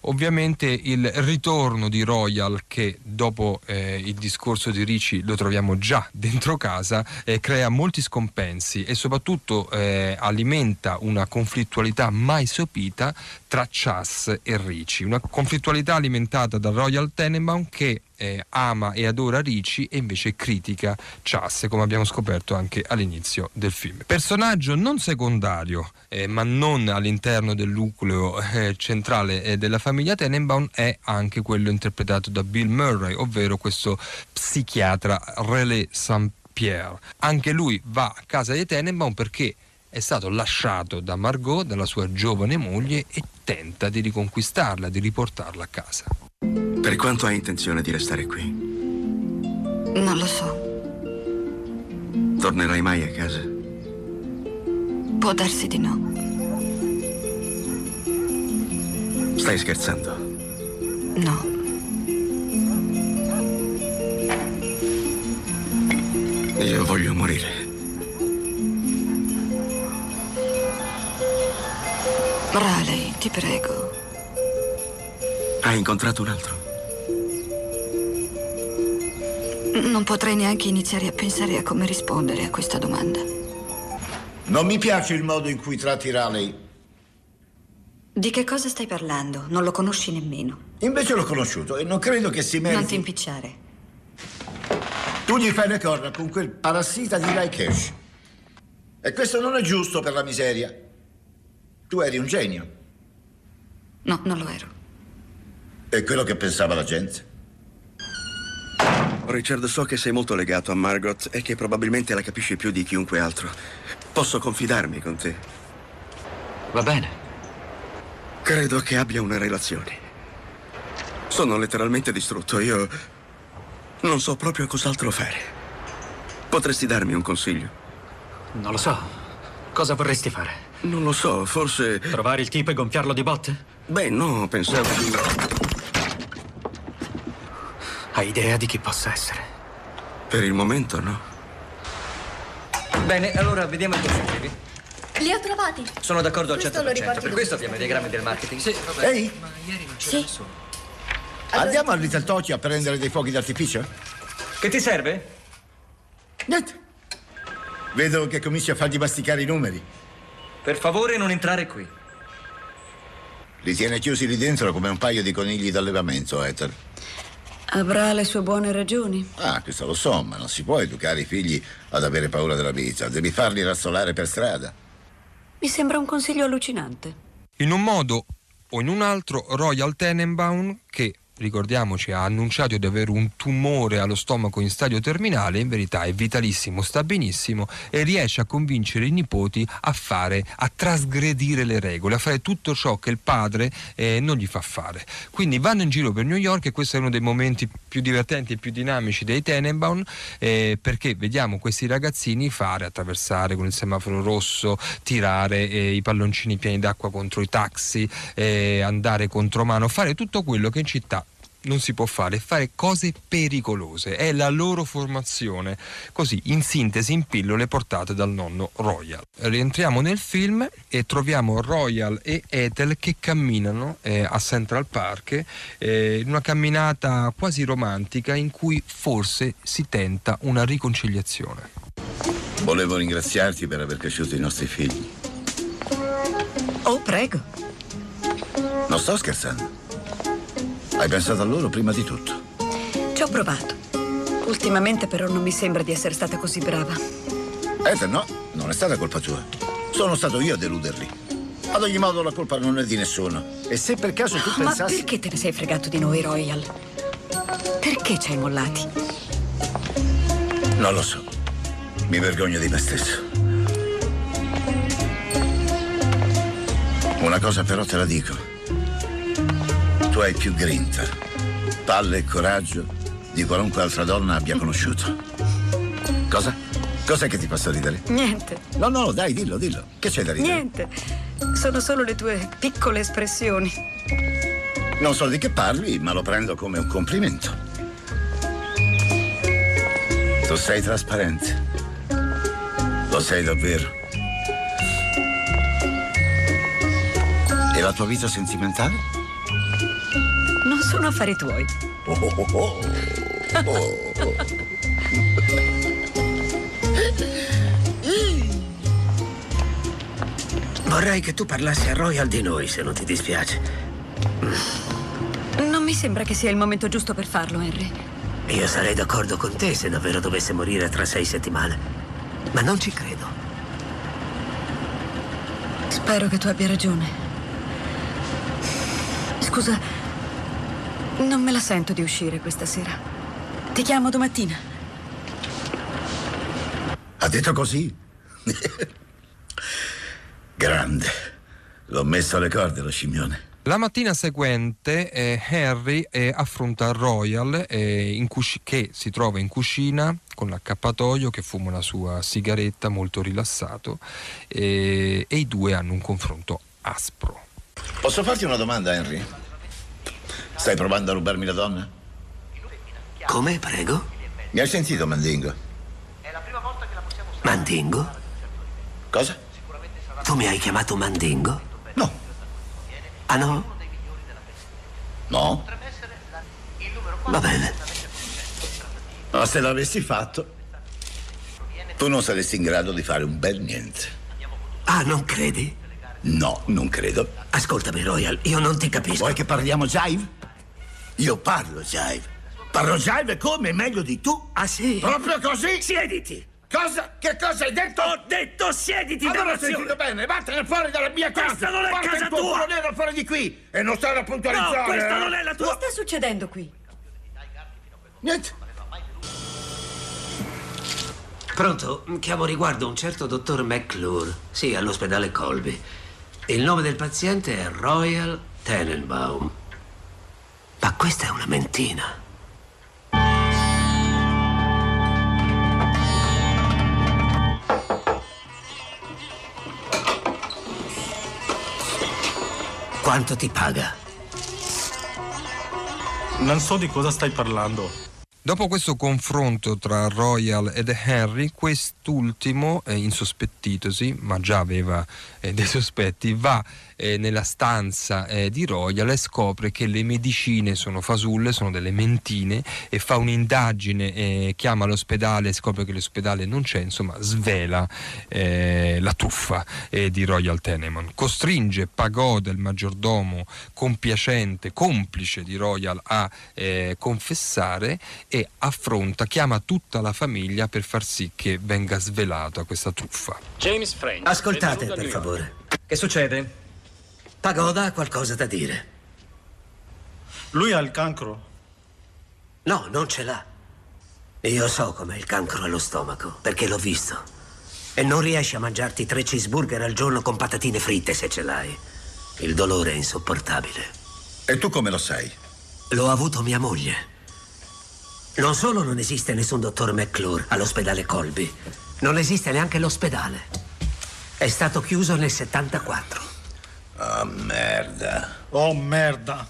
Ovviamente il ritorno di Royal, che dopo eh, il discorso di Ricci lo troviamo già dentro casa, eh, crea molti scompensi e soprattutto eh, alimenta una conflittualità mai sopita tra Chas e Ricci. Una conflittualità alimentata da Royal Tenenbaum che eh, ama e adora Ricci e invece critica Chas, come abbiamo scoperto anche all'inizio del film. Personaggio non secondario, eh, ma non all'interno del nucleo eh, centrale eh, della famiglia Tenenbaum, è anche quello interpretato da Bill Murray, ovvero questo psichiatra Relais Saint-Pierre. Anche lui va a casa di Tenenbaum perché è stato lasciato da Margot, dalla sua giovane moglie, e tenta di riconquistarla, di riportarla a casa. Per quanto hai intenzione di restare qui? Non lo so. Tornerai mai a casa? Può darsi di no. Stai scherzando? No. Io voglio morire. Raleigh, ti prego. Hai incontrato un altro? Non potrei neanche iniziare a pensare a come rispondere a questa domanda. Non mi piace il modo in cui tratti Raleigh. Di che cosa stai parlando? Non lo conosci nemmeno. Invece l'ho conosciuto e non credo che si meriti... Non ti impicciare. Tu gli fai le corna con quel parassita di Rai Cash. E questo non è giusto per la miseria. Tu eri un genio. No, non lo ero. È quello che pensava la gente. Richard, so che sei molto legato a Margot e che probabilmente la capisci più di chiunque altro. Posso confidarmi con te? Va bene. Credo che abbia una relazione. Sono letteralmente distrutto. Io non so proprio cos'altro fare. Potresti darmi un consiglio? Non lo so. Cosa vorresti fare? Non lo so, forse... Trovare il tipo e gonfiarlo di botte? Beh, no, pensavo di... Hai idea di chi possa essere? Per il momento no. Bene, allora vediamo i tuoi suggerimenti. Li ho trovati. Sono d'accordo al Questo lo 100%. riporti Per questo abbiamo i diagrammi del marketing. Sì, vabbè. Ehi, Sì. andiamo al Little Tokyo a prendere dei fuochi d'artificio? Che ti serve? Niente, Vedo che cominci a fargli masticare i numeri. Per favore non entrare qui. Li tiene chiusi lì dentro come un paio di conigli d'allevamento, Ether. Avrà le sue buone ragioni. Ah, questo lo so, ma non si può educare i figli ad avere paura della vita. Devi farli razzolare per strada. Mi sembra un consiglio allucinante. In un modo o in un altro, Royal Tenenbaum, che ricordiamoci, ha annunciato di avere un tumore allo stomaco in stadio terminale, in verità è vitalissimo, sta benissimo e riesce a convincere i nipoti a fare, a trasgredire le regole, a fare tutto ciò che il padre eh, non gli fa fare. Quindi vanno in giro per New York e questo è uno dei momenti più divertenti e più dinamici dei Tenenbaum eh, perché vediamo questi ragazzini fare, attraversare con il semaforo rosso, tirare eh, i palloncini pieni d'acqua contro i taxi, eh, andare contro mano, fare tutto quello che in città non si può fare, fare cose pericolose, è la loro formazione, così in sintesi in pillole portate dal nonno Royal. Rientriamo nel film e troviamo Royal e Ethel che camminano eh, a Central Park eh, in una camminata quasi romantica in cui forse si tenta una riconciliazione. Volevo ringraziarti per aver cresciuto i nostri figli. Oh, prego. Non sto scherzando. Hai pensato a loro prima di tutto. Ci ho provato. Ultimamente però non mi sembra di essere stata così brava. Ethan, no, non è stata colpa tua. Sono stato io a deluderli. Ad ogni modo la colpa non è di nessuno. E se per caso tu Ma pensassi... perché te ne sei fregato di noi, Royal? Perché ci hai mollati? Non lo so. Mi vergogno di me stesso. Una cosa però te la dico. Tu hai più grinta, palle e coraggio di qualunque altra donna abbia conosciuto. Cosa? Cos'è che ti fa sorridere? Niente. No, no, dai, dillo, dillo. Che c'è da ridere? Niente. Sono solo le tue piccole espressioni. Non so di che parli, ma lo prendo come un complimento. Tu sei trasparente. Lo sei davvero. E la tua vita sentimentale? Sono affari tuoi. Oh, oh, oh. Vorrei che tu parlassi a Royal di noi, se non ti dispiace. Non mi sembra che sia il momento giusto per farlo, Henry. Io sarei d'accordo con te se davvero dovesse morire tra sei settimane. Ma non ci credo. Spero che tu abbia ragione. Scusa, non me la sento di uscire questa sera. Ti chiamo domattina. Ha detto così? Grande. L'ho messo alle corde lo scimmione. La mattina seguente eh, Harry eh, affronta Royal eh, in cusci- che si trova in cucina con l'accappatoio che fuma la sua sigaretta molto rilassato eh, e i due hanno un confronto aspro. Posso farti una domanda, Henry? Stai provando a rubarmi la donna? Come, prego? Mi hai sentito, Mandingo? Mandingo? Cosa? Tu mi hai chiamato Mandingo? No. Ah no? No? Va bene. Ma se l'avessi fatto, tu non saresti in grado di fare un bel niente. Ah, non credi? No, non credo. Ascoltami, Royal, io non ti capisco. Vuoi che parliamo jive? Io parlo jive. Parlo jive come? Meglio di tu? Ah, sì? Proprio così? Siediti! Cosa? Che cosa hai detto? Ho detto siediti, Allora dannazione! sentito bene, vattene fuori dalla mia casa! Questa non è Porta casa il tuo tua! nero fuori di qui! E non stare a puntualizzare! No, questa eh? non è la Che tua... sta succedendo qui? Niente. Pronto? Chiamo riguardo un certo dottor McClure. Sì, all'ospedale Colby. Il nome del paziente è Royal Tenenbaum. Ma questa è una mentina. Quanto ti paga? Non so di cosa stai parlando. Dopo questo confronto tra Royal ed Henry, quest'ultimo, eh, insospettitosi, ma già aveva eh, dei sospetti, va eh, nella stanza eh, di Royal e scopre che le medicine sono fasulle, sono delle mentine e fa un'indagine, eh, chiama l'ospedale, scopre che l'ospedale non c'è, insomma svela eh, la truffa di Royal Tenemon. Costringe Pagoda, il maggiordomo compiacente, complice di Royal, a confessare e affronta, chiama tutta la famiglia per far sì che venga svelata questa truffa. James French. Ascoltate, per favore. Che succede? Pagoda ha qualcosa da dire. Lui ha il cancro. No, non ce l'ha. Io so com'è il cancro allo stomaco, perché l'ho visto. E non riesci a mangiarti tre cheeseburger al giorno con patatine fritte se ce l'hai. Il dolore è insopportabile. E tu come lo sai? L'ho avuto mia moglie. Non solo non esiste nessun dottor McClure all'ospedale Colby, non esiste neanche l'ospedale. È stato chiuso nel 74. Oh, merda. Oh, merda.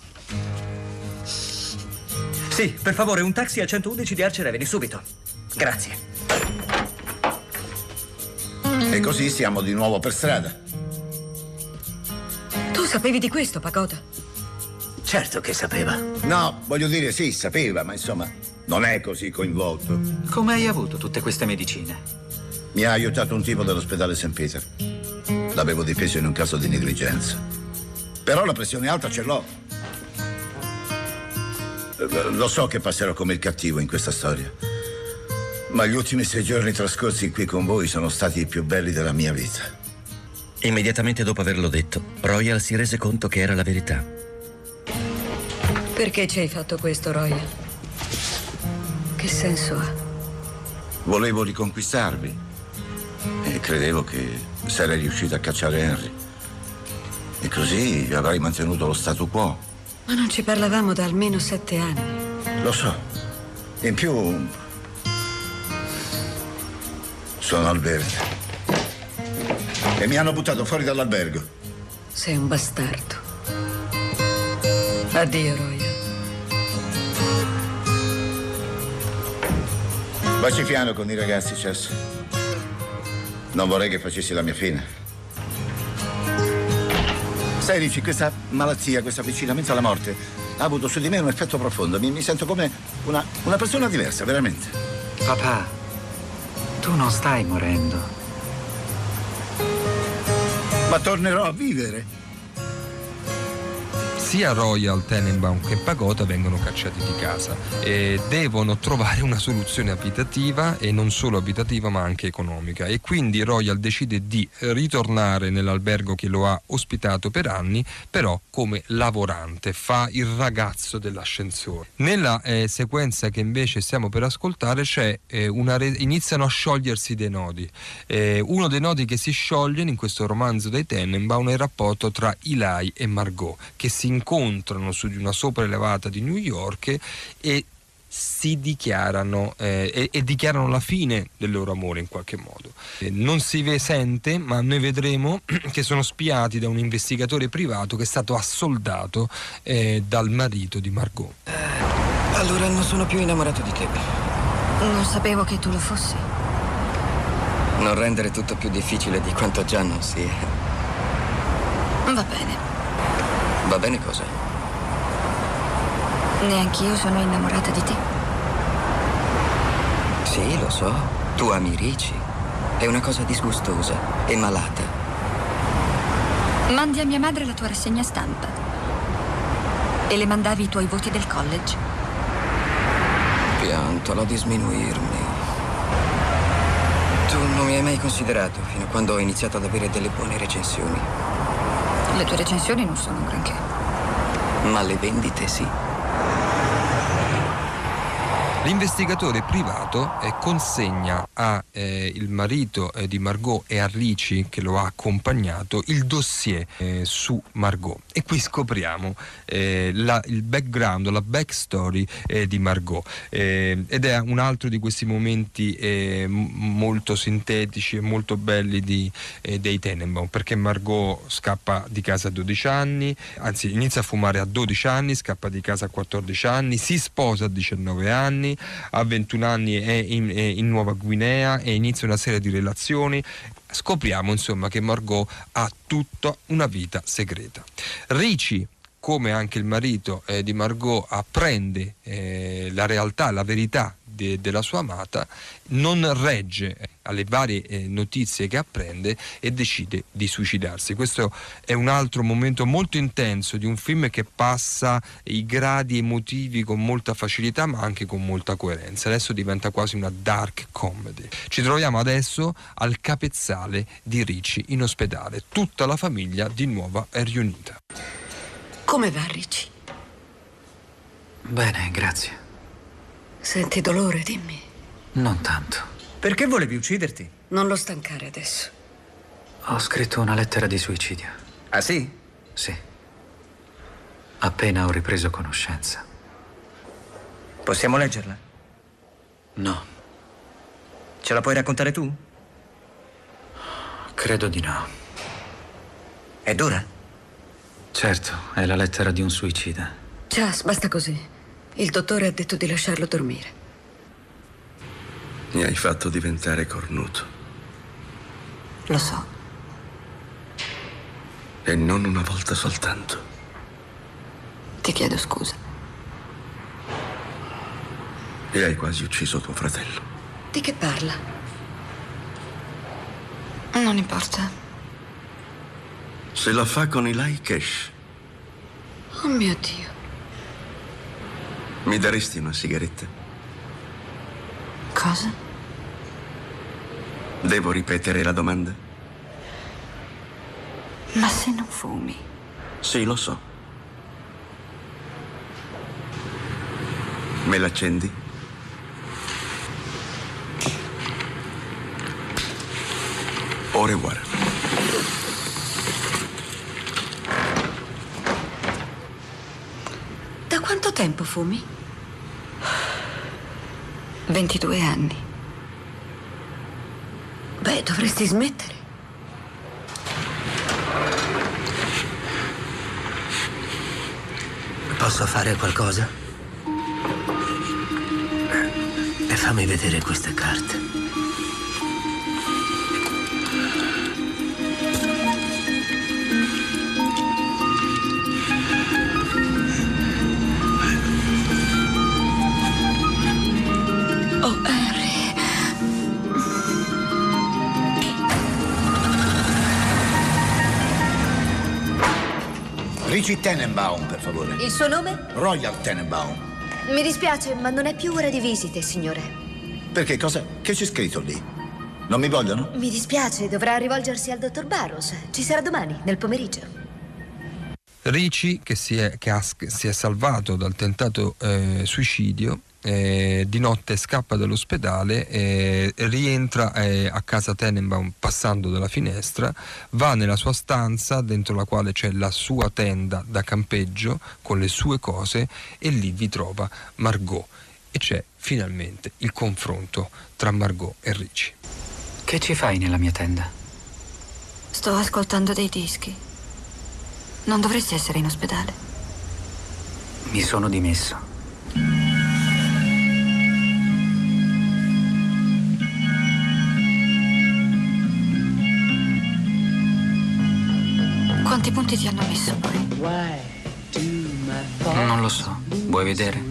Sì, per favore, un taxi a 111 di Archer Avenue, subito. Grazie. E così siamo di nuovo per strada. Tu sapevi di questo, Pagoda? Certo che sapeva. No, voglio dire, sì, sapeva, ma insomma, non è così coinvolto. Come hai avuto tutte queste medicine? Mi ha aiutato un tipo dell'ospedale St. Peter. L'avevo difeso in un caso di negligenza. Però la pressione alta ce l'ho. Lo so che passerò come il cattivo in questa storia. Ma gli ultimi sei giorni trascorsi qui con voi sono stati i più belli della mia vita. Immediatamente dopo averlo detto, Royal si rese conto che era la verità. Perché ci hai fatto questo, Royal? Che senso ha? Volevo riconquistarvi e credevo che sarei riuscito a cacciare Henry. E così avrei mantenuto lo statu quo. Ma non ci parlavamo da almeno sette anni. Lo so. In più... Sono al verde. E mi hanno buttato fuori dall'albergo. Sei un bastardo. Addio, Roy. Facci piano con i ragazzi, Chess. Non vorrei che facessi la mia fine. Sai, Ricci, questa malattia, questo avvicinamento alla morte ha avuto su di me un effetto profondo. Mi, mi sento come una, una persona diversa, veramente. Papà, tu non stai morendo. Ma tornerò a vivere sia Royal, Tenenbaum che Pagoda vengono cacciati di casa e devono trovare una soluzione abitativa e non solo abitativa ma anche economica e quindi Royal decide di ritornare nell'albergo che lo ha ospitato per anni però come lavorante, fa il ragazzo dell'ascensore. Nella eh, sequenza che invece stiamo per ascoltare eh, re- iniziano a sciogliersi dei nodi. Eh, uno dei nodi che si scioglie in questo romanzo dei Tenenbaum è il rapporto tra Eli e Margot che si incontrano incontrano su di una sopraelevata di New York e si dichiarano eh, e, e, dichiarano la fine del loro amore in qualche modo. Eh, non si ve sente, ma noi vedremo che sono spiati da un investigatore privato che è stato assoldato eh, dal marito di Margot. Eh, allora non sono più innamorato di te. Non sapevo che tu lo fossi. Non rendere tutto più difficile di quanto già non sia. Va bene. Va bene cosa? Neanch'io sono innamorata di te. Sì, lo so. Tu ami Ricci. È una cosa disgustosa e malata. Mandi a mia madre la tua rassegna stampa. E le mandavi i tuoi voti del college. Piantola di sminuirmi. Tu non mi hai mai considerato fino a quando ho iniziato ad avere delle buone recensioni. Le tue recensioni non sono un granché. Ma le vendite sì. L'investigatore privato eh, consegna al eh, marito eh, di Margot e a Ricci, che lo ha accompagnato, il dossier eh, su Margot. E qui scopriamo eh, la, il background, la backstory eh, di Margot. ed è un altro di questi momenti molto sintetici e molto belli di, dei Tenenbaum, perché Margot scappa di casa a 12 anni, anzi inizia a fumare a 12 anni, scappa di casa a 14 anni, si sposa a 19 anni a 21 anni è in, è in Nuova Guinea e inizia una serie di relazioni. Scopriamo insomma che Margot ha tutta una vita segreta. Ricci come anche il marito eh, di Margot apprende eh, la realtà, la verità de, della sua amata, non regge alle varie eh, notizie che apprende e decide di suicidarsi. Questo è un altro momento molto intenso di un film che passa i gradi emotivi con molta facilità ma anche con molta coerenza. Adesso diventa quasi una dark comedy. Ci troviamo adesso al capezzale di Ricci in ospedale. Tutta la famiglia di nuovo è riunita. Come va, Ricci? Bene, grazie. Senti dolore, dimmi. Non tanto. Perché volevi ucciderti? Non lo stancare adesso. Ho scritto una lettera di suicidio. Ah sì? Sì. Appena ho ripreso conoscenza. Possiamo leggerla? No, Ce la puoi raccontare tu? credo di no. È dura? Certo, è la lettera di un suicida. Chas, basta così. Il dottore ha detto di lasciarlo dormire. Mi hai fatto diventare cornuto. Lo so. E non una volta soltanto. Ti chiedo scusa. E hai quasi ucciso tuo fratello. Di che parla? Non importa. Se la fa con Eli Cash, Oh mio Dio. Mi daresti una sigaretta? Cosa? Devo ripetere la domanda? Ma se non fumi? Sì, lo so. Me l'accendi? Au revoir. Da quanto tempo fumi? 22 anni. Beh, dovresti smettere. Posso fare qualcosa? E fammi vedere queste carte. Richie Tenenbaum, per favore. Il suo nome? Royal Tenenbaum. Mi dispiace, ma non è più ora di visite, signore. Perché cosa? Che c'è scritto lì? Non mi vogliono? Mi dispiace, dovrà rivolgersi al dottor Barros. Ci sarà domani, nel pomeriggio. Ricci, che si è, che ha- si è salvato dal tentato eh, suicidio, eh, di notte scappa dall'ospedale, eh, rientra eh, a casa Tenenbaum passando dalla finestra, va nella sua stanza dentro la quale c'è la sua tenda da campeggio con le sue cose e lì vi trova Margot e c'è finalmente il confronto tra Margot e Ricci. Che ci fai nella mia tenda? Sto ascoltando dei dischi. Non dovresti essere in ospedale. Mi sono dimesso. Quanti punti ti hanno messo poi? Non lo so. Vuoi vedere?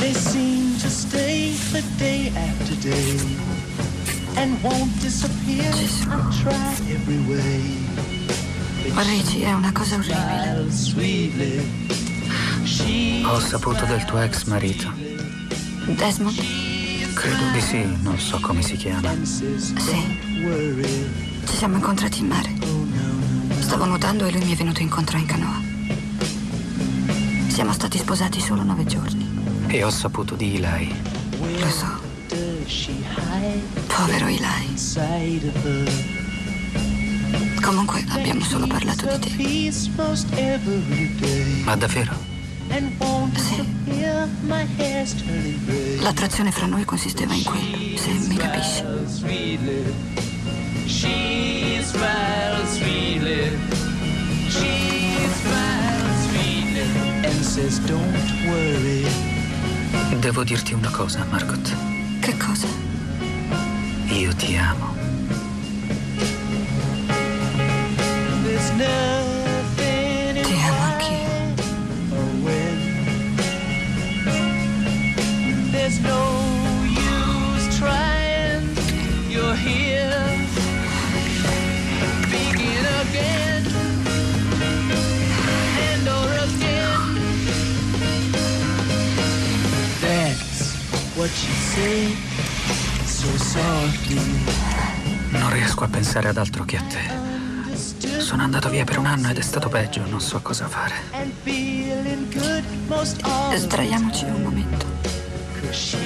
They seem to stay for day after day and won't disappear. I try every way. Ricci, è una cosa orribile. Ho saputo del tuo ex marito. Desmond? Credo di sì, non so come si chiama. Sì. Ci siamo incontrati in mare. Stavo nuotando e lui mi è venuto incontro in canoa. Siamo stati sposati solo nove giorni. E ho saputo di Eli. Lo so. Povero Eli. Comunque abbiamo solo parlato di te. Ma davvero? gray. L'attrazione fra noi consisteva in quello, se mi capisci. She smiles sweetly. She smiles sweetly and says, "Don't worry." Devo dirti una cosa, Margot. Che cosa? Io ti amo. There's nothing Ti amo anch'io. There's no Non riesco a pensare ad altro che a te. Sono andato via per un anno ed è stato peggio, non so cosa fare. Sdraiamoci un momento. She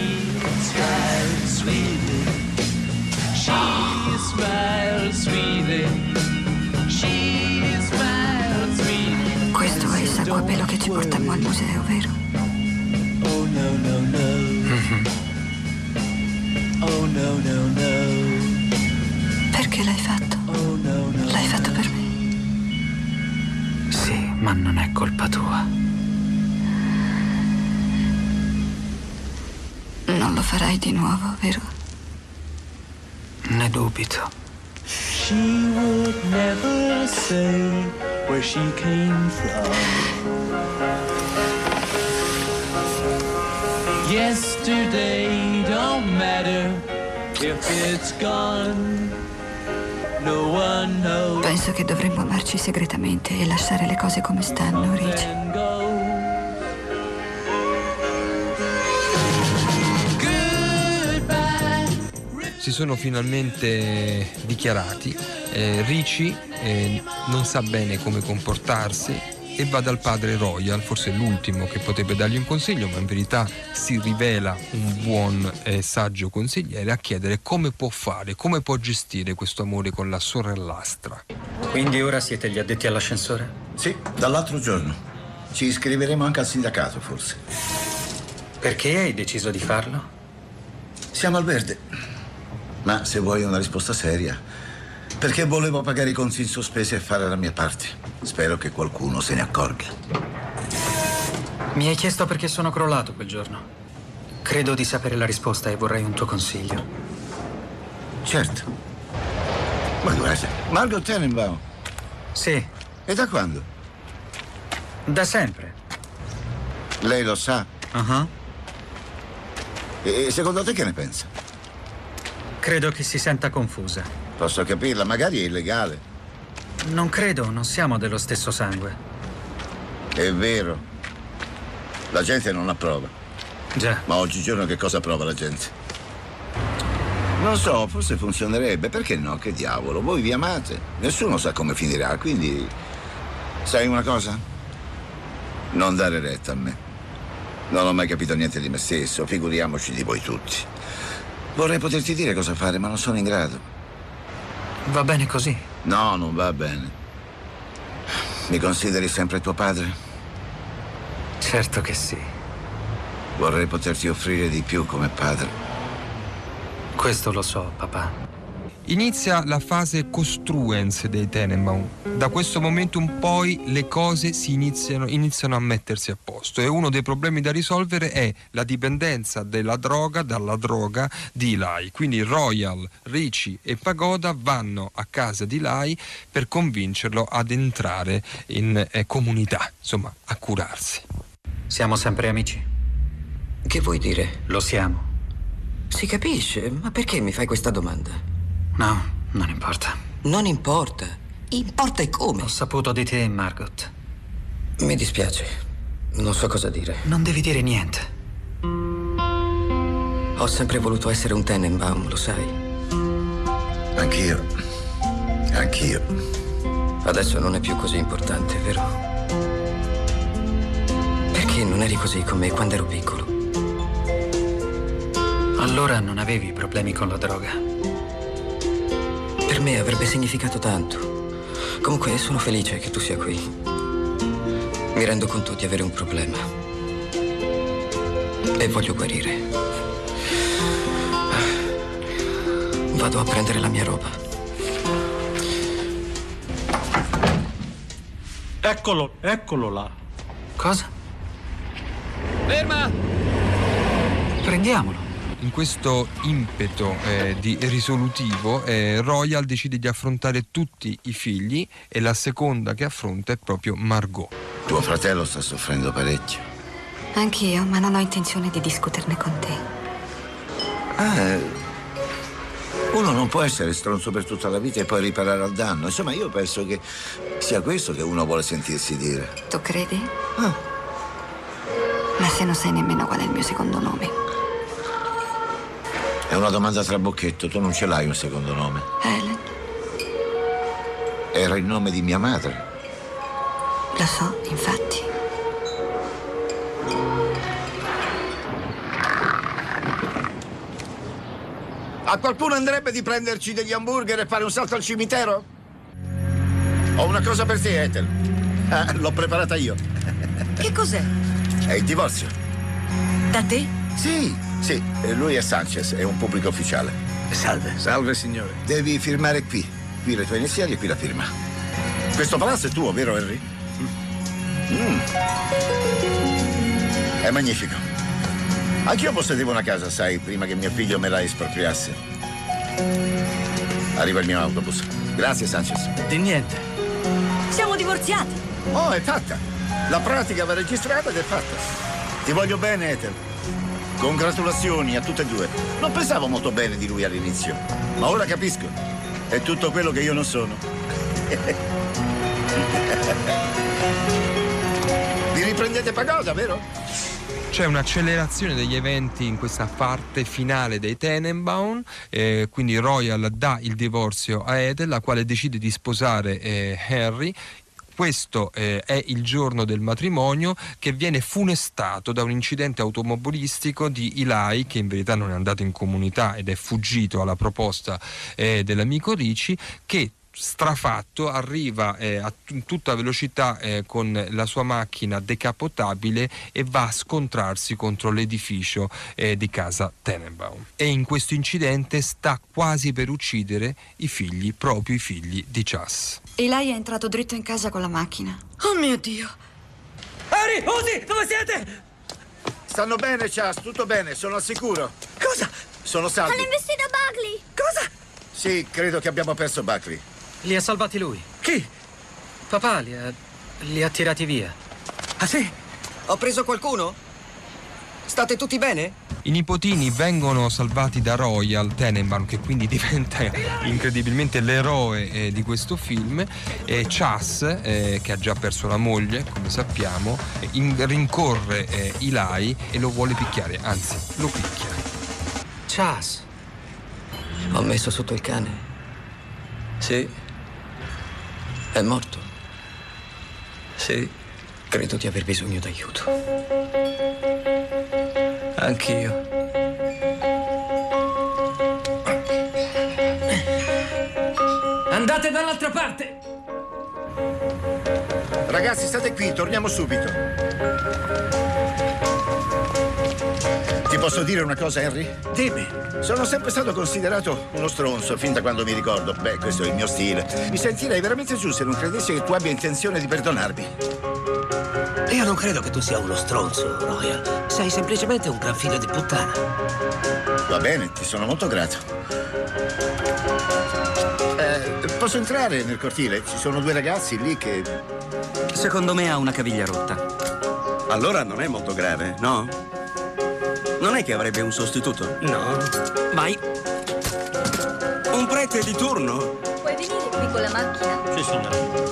smiles sweetly. A pelo che ci portammo al museo, vero? Oh no no no. Oh no no no. Perché l'hai fatto? Oh no no. L'hai fatto per me. Sì, ma non è colpa tua. Non lo farai di nuovo, vero? Ne dubito. She would never say where she came from. Yesterday don't matter if it's gone. No one knows Penso che dovremmo amarci segretamente e lasciare le cose come stanno, Rich. Si sono finalmente dichiarati. Eh, Ricci eh, non sa bene come comportarsi e va dal padre Royal, forse l'ultimo che potrebbe dargli un consiglio, ma in verità si rivela un buon e saggio consigliere a chiedere come può fare, come può gestire questo amore con la sorellastra. Quindi ora siete gli addetti all'ascensore? Sì, dall'altro giorno. Ci iscriveremo anche al sindacato, forse. Perché hai deciso di farlo? Siamo al verde. Ma se vuoi una risposta seria, perché volevo pagare i conti in sospeso e fare la mia parte. Spero che qualcuno se ne accorga. Mi hai chiesto perché sono crollato quel giorno. Credo di sapere la risposta e vorrei un tuo consiglio. Certo. Ma guarda, Margot Tenenbaum. Sì. E da quando? Da sempre. Lei lo sa? Ah. E secondo te che ne pensa? Credo che si senta confusa. Posso capirla, magari è illegale. Non credo, non siamo dello stesso sangue. È vero. La gente non approva. Già. Ma oggigiorno che cosa prova la gente? Non so, forse funzionerebbe. Perché no? Che diavolo? Voi vi amate. Nessuno sa come finirà, quindi. Sai una cosa? Non dare retta a me. Non ho mai capito niente di me stesso, figuriamoci di voi tutti. Vorrei poterti dire cosa fare, ma non sono in grado. Va bene così. No, non va bene. Mi consideri sempre tuo padre? Certo che sì. Vorrei poterti offrire di più come padre. Questo lo so, papà. Inizia la fase costruens dei Tenenbaum. Da questo momento in poi le cose si iniziano, iniziano a mettersi a posto e uno dei problemi da risolvere è la dipendenza della droga dalla droga di Eli. Quindi Royal, Ricci e Pagoda vanno a casa di Eli per convincerlo ad entrare in eh, comunità, insomma, a curarsi. Siamo sempre amici? Che vuoi dire? Lo siamo. Si capisce, ma perché mi fai questa domanda? No, non importa. Non importa. Importa e come. Ho saputo di te, Margot. Mi dispiace. Non so cosa dire. Non devi dire niente. Ho sempre voluto essere un Tenenbaum, lo sai. Anch'io. Anch'io. Adesso non è più così importante, vero? Perché non eri così con me quando ero piccolo? Allora non avevi problemi con la droga. Per me avrebbe significato tanto. Comunque sono felice che tu sia qui. Mi rendo conto di avere un problema. E voglio guarire. Vado a prendere la mia roba. Eccolo, eccolo là. Cosa? Ferma! Prendiamolo. In questo impeto eh, di risolutivo, eh, Royal decide di affrontare tutti i figli e la seconda che affronta è proprio Margot. Tuo fratello sta soffrendo parecchio. Anch'io, ma non ho intenzione di discuterne con te. Eh, uno non può essere stronzo per tutta la vita e poi riparare al danno. Insomma, io penso che sia questo che uno vuole sentirsi dire. Tu credi? Ma se non sai nemmeno qual è il mio secondo nome. È una domanda tra bocchetto, tu non ce l'hai un secondo nome. Helen, Era il nome di mia madre. lo so, infatti. A qualcuno andrebbe di prenderci degli hamburger e fare un salto al cimitero? Ho una cosa per te, Ethel. Ah, l'ho preparata io. Che cos'è? È il divorzio. Da te? Sì, sì. Lui è Sanchez, è un pubblico ufficiale. Salve. Salve, signore. Devi firmare qui. Qui le tue iniziali e qui la firma. Questo palazzo è tuo, vero, Henry? Mm. È magnifico. Anch'io possedevo una casa, sai, prima che mio figlio me la espropriasse. Arriva il mio autobus. Grazie, Sanchez. Di niente. Siamo divorziati. Oh, è fatta. La pratica va registrata ed è fatta. Ti voglio bene, Ethel. Congratulazioni a tutte e due. Non pensavo molto bene di lui all'inizio, ma ora capisco. È tutto quello che io non sono. Vi riprendete Pagoda, vero? C'è un'accelerazione degli eventi in questa parte finale dei Tenenbaum, eh, quindi Royal dà il divorzio a Ethel, la quale decide di sposare eh, Harry. Questo eh, è il giorno del matrimonio che viene funestato da un incidente automobilistico di Eli, che in verità non è andato in comunità ed è fuggito alla proposta eh, dell'amico Ricci, che strafatto arriva eh, a t- tutta velocità eh, con la sua macchina decapotabile e va a scontrarsi contro l'edificio eh, di casa Tenenbaum. E in questo incidente sta quasi per uccidere i figli, proprio i figli di Chas. Eli è entrato dritto in casa con la macchina. Oh mio Dio. Harry, Uzi, dove siete? Stanno bene, Chas, tutto bene, sono al sicuro. Cosa? Sono salvi. Hanno investito Buckley! Cosa? Sì, credo che abbiamo perso Buckley. Li ha salvati lui. Chi? Papà li ha, li ha tirati via. Ah sì? Ho preso qualcuno? State tutti bene? I nipotini vengono salvati da Royal Tenenbaum, che quindi diventa incredibilmente l'eroe eh, di questo film. E Chas, eh, che ha già perso la moglie, come sappiamo, in- rincorre eh, Eli e lo vuole picchiare, anzi, lo picchia. Chas. Ho messo sotto il cane. Sì. È morto. Sì. Credo di aver bisogno d'aiuto. Anch'io. Andate dall'altra parte! Ragazzi, state qui, torniamo subito. Ti posso dire una cosa, Henry? Dimmi. Sono sempre stato considerato uno stronzo, fin da quando mi ricordo. Beh, questo è il mio stile. Mi sentirei veramente giù se non credessi che tu abbia intenzione di perdonarmi. Io non credo che tu sia uno stronzo, Royal. Sei semplicemente un gran figlio di puttana. Va bene, ti sono molto grato. Eh, posso entrare nel cortile? Ci sono due ragazzi lì che... Secondo me ha una caviglia rotta. Allora non è molto grave, no? Non è che avrebbe un sostituto? No. Mai. Un prete di turno? Puoi venire qui con la macchina? Sì, signore.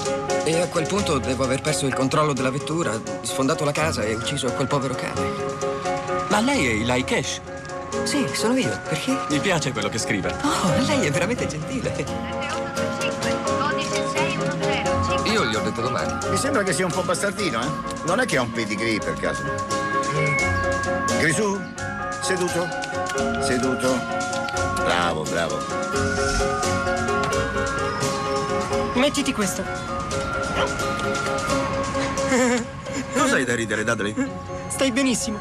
E a quel punto devo aver perso il controllo della vettura, sfondato la casa e ucciso quel povero cane. Ma lei è Eli Cash? Sì, sono io. Perché? Mi piace quello che scrive. Oh, lei è veramente gentile. Io gli ho detto domani. Mi sembra che sia un po' bastardino, eh? Non è che ha un pedigree, per caso. Grisù, seduto, seduto. Bravo, bravo. Mettiti questo. Cos'hai da ridere, Dudley? Stai benissimo.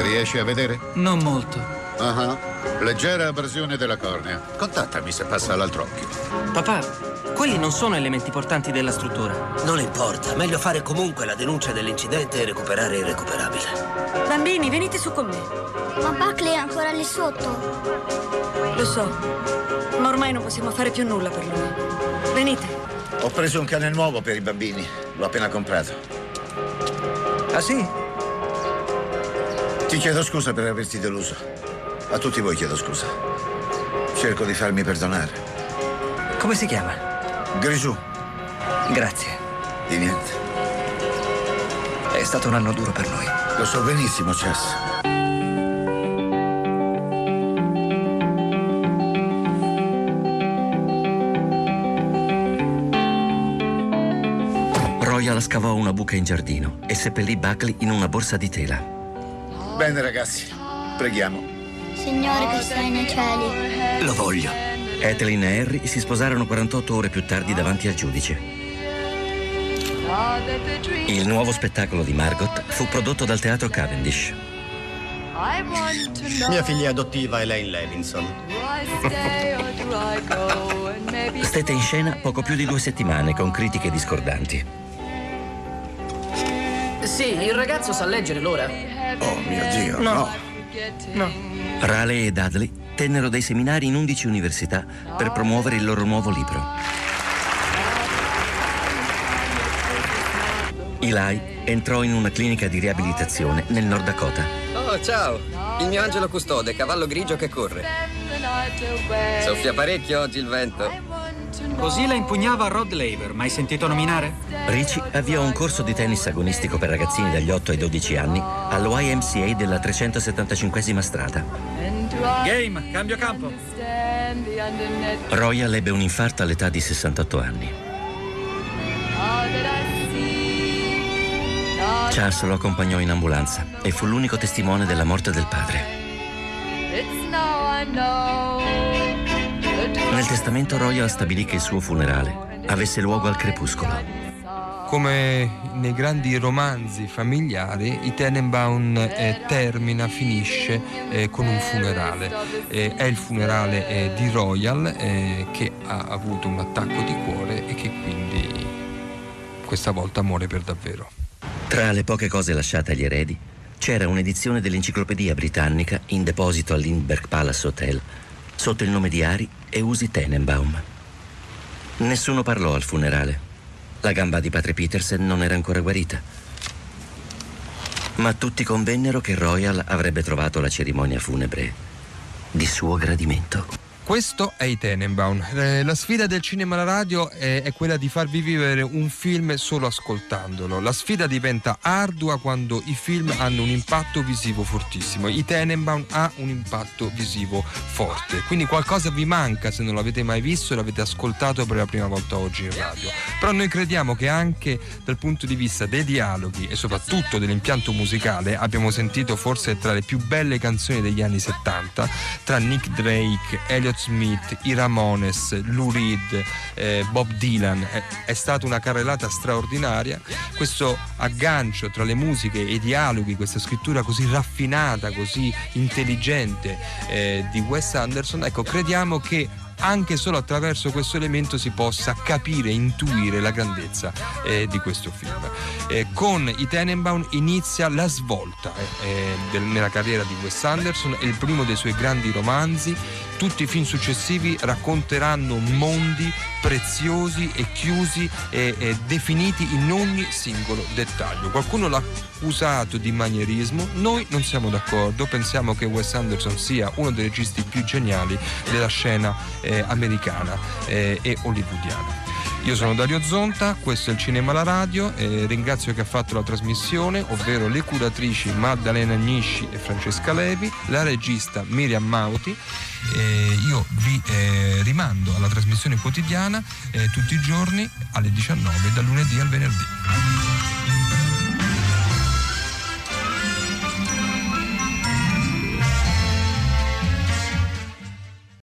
Riesci a vedere? Non molto. Ah, Leggera abrasione della cornea. Contattami se passa all'altro occhio. Papà, quelli non sono elementi portanti della struttura. Non importa, meglio fare comunque la denuncia dell'incidente e recuperare il recuperabile. Bambini, venite su con me. Ma Buckley è ancora lì sotto. Lo so, ma ormai non possiamo fare più nulla per lui. Venite. Ho preso un cane nuovo per i bambini. L'ho appena comprato. Ah sì? Ti chiedo scusa per averti deluso. A tutti voi chiedo scusa. Cerco di farmi perdonare. Come si chiama? Grisù. Grazie. Di niente. È stato un anno duro per noi. Lo so benissimo, Chess. Scavò una buca in giardino e seppellì Buckley in una borsa di tela. Bene, ragazzi. Preghiamo. Signore che stai nei cieli. Lo voglio. Etheline e Harry si sposarono 48 ore più tardi davanti al giudice. Il nuovo spettacolo di Margot fu prodotto dal teatro Cavendish. Mia figlia adottiva è Elaine Levinson. Stette in scena poco più di due settimane con critiche discordanti. Il ragazzo sa leggere l'ora. Oh mio Dio, no. No. Raleigh e Dudley tennero dei seminari in 11 università per promuovere il loro nuovo libro. Eli entrò in una clinica di riabilitazione nel Nord Dakota. Oh, ciao! Il mio angelo custode, cavallo grigio che corre. Soffia parecchio oggi il vento. Così la impugnava Rod Laver, mai sentito nominare? Ricci avviò un corso di tennis agonistico per ragazzini dagli 8 ai 12 anni all'YMCA della 375 strada. Game, cambio campo. Royal ebbe un infarto all'età di 68 anni. Charles lo accompagnò in ambulanza e fu l'unico testimone della morte del padre. Nel testamento Royal stabilì che il suo funerale avesse luogo al crepuscolo. Come nei grandi romanzi familiari, i Tenenbaum eh, termina, finisce eh, con un funerale. Eh, è il funerale eh, di Royal eh, che ha avuto un attacco di cuore e che quindi questa volta muore per davvero. Tra le poche cose lasciate agli eredi c'era un'edizione dell'enciclopedia britannica in deposito al Lindbergh Palace Hotel sotto il nome di Ari e Usi Tenenbaum. Nessuno parlò al funerale. La gamba di padre Petersen non era ancora guarita. Ma tutti convennero che Royal avrebbe trovato la cerimonia funebre di suo gradimento. Questo è i Tenenbaum. Eh, la sfida del cinema alla radio è, è, quella di farvi vivere un film solo ascoltandolo. La sfida diventa ardua quando i film hanno un impatto visivo fortissimo. I Tenenbaum ha un impatto visivo forte. Quindi qualcosa vi manca se non l'avete mai visto e l'avete ascoltato per la prima volta oggi in radio. Però noi crediamo che anche dal punto di vista dei dialoghi e soprattutto dell'impianto musicale abbiamo sentito forse tra le più belle canzoni degli anni 70 tra Nick Drake, Elliot Smith, i Ramones, Lou Reed, eh, Bob Dylan. È, è, stata una carrellata straordinaria. Questo aggancio tra le musiche e i dialoghi, questa scrittura così raffinata, così intelligente eh, di Wes Anderson, ecco, crediamo che anche solo attraverso questo elemento si possa capire, intuire la grandezza eh, di questo film. Eh, con i Tenenbaum inizia la svolta eh, del, nella carriera di Wes Anderson, è il primo dei suoi grandi romanzi. Tutti i film successivi racconteranno mondi preziosi e chiusi e, e definiti in ogni singolo dettaglio. Qualcuno l'ha accusato di manierismo, noi non siamo d'accordo, pensiamo che Wes Anderson sia uno dei registi più geniali della scena eh, americana eh, e hollywoodiana. Io sono Dario Zonta, questo è il Cinema alla Radio, eh, ringrazio chi ha fatto la trasmissione, ovvero le curatrici Maddalena Agnisci e Francesca Levi, la regista Miriam Mauti. Eh, io vi eh, rimando alla trasmissione quotidiana tutti i giorni alle 19 dal lunedì al venerdì.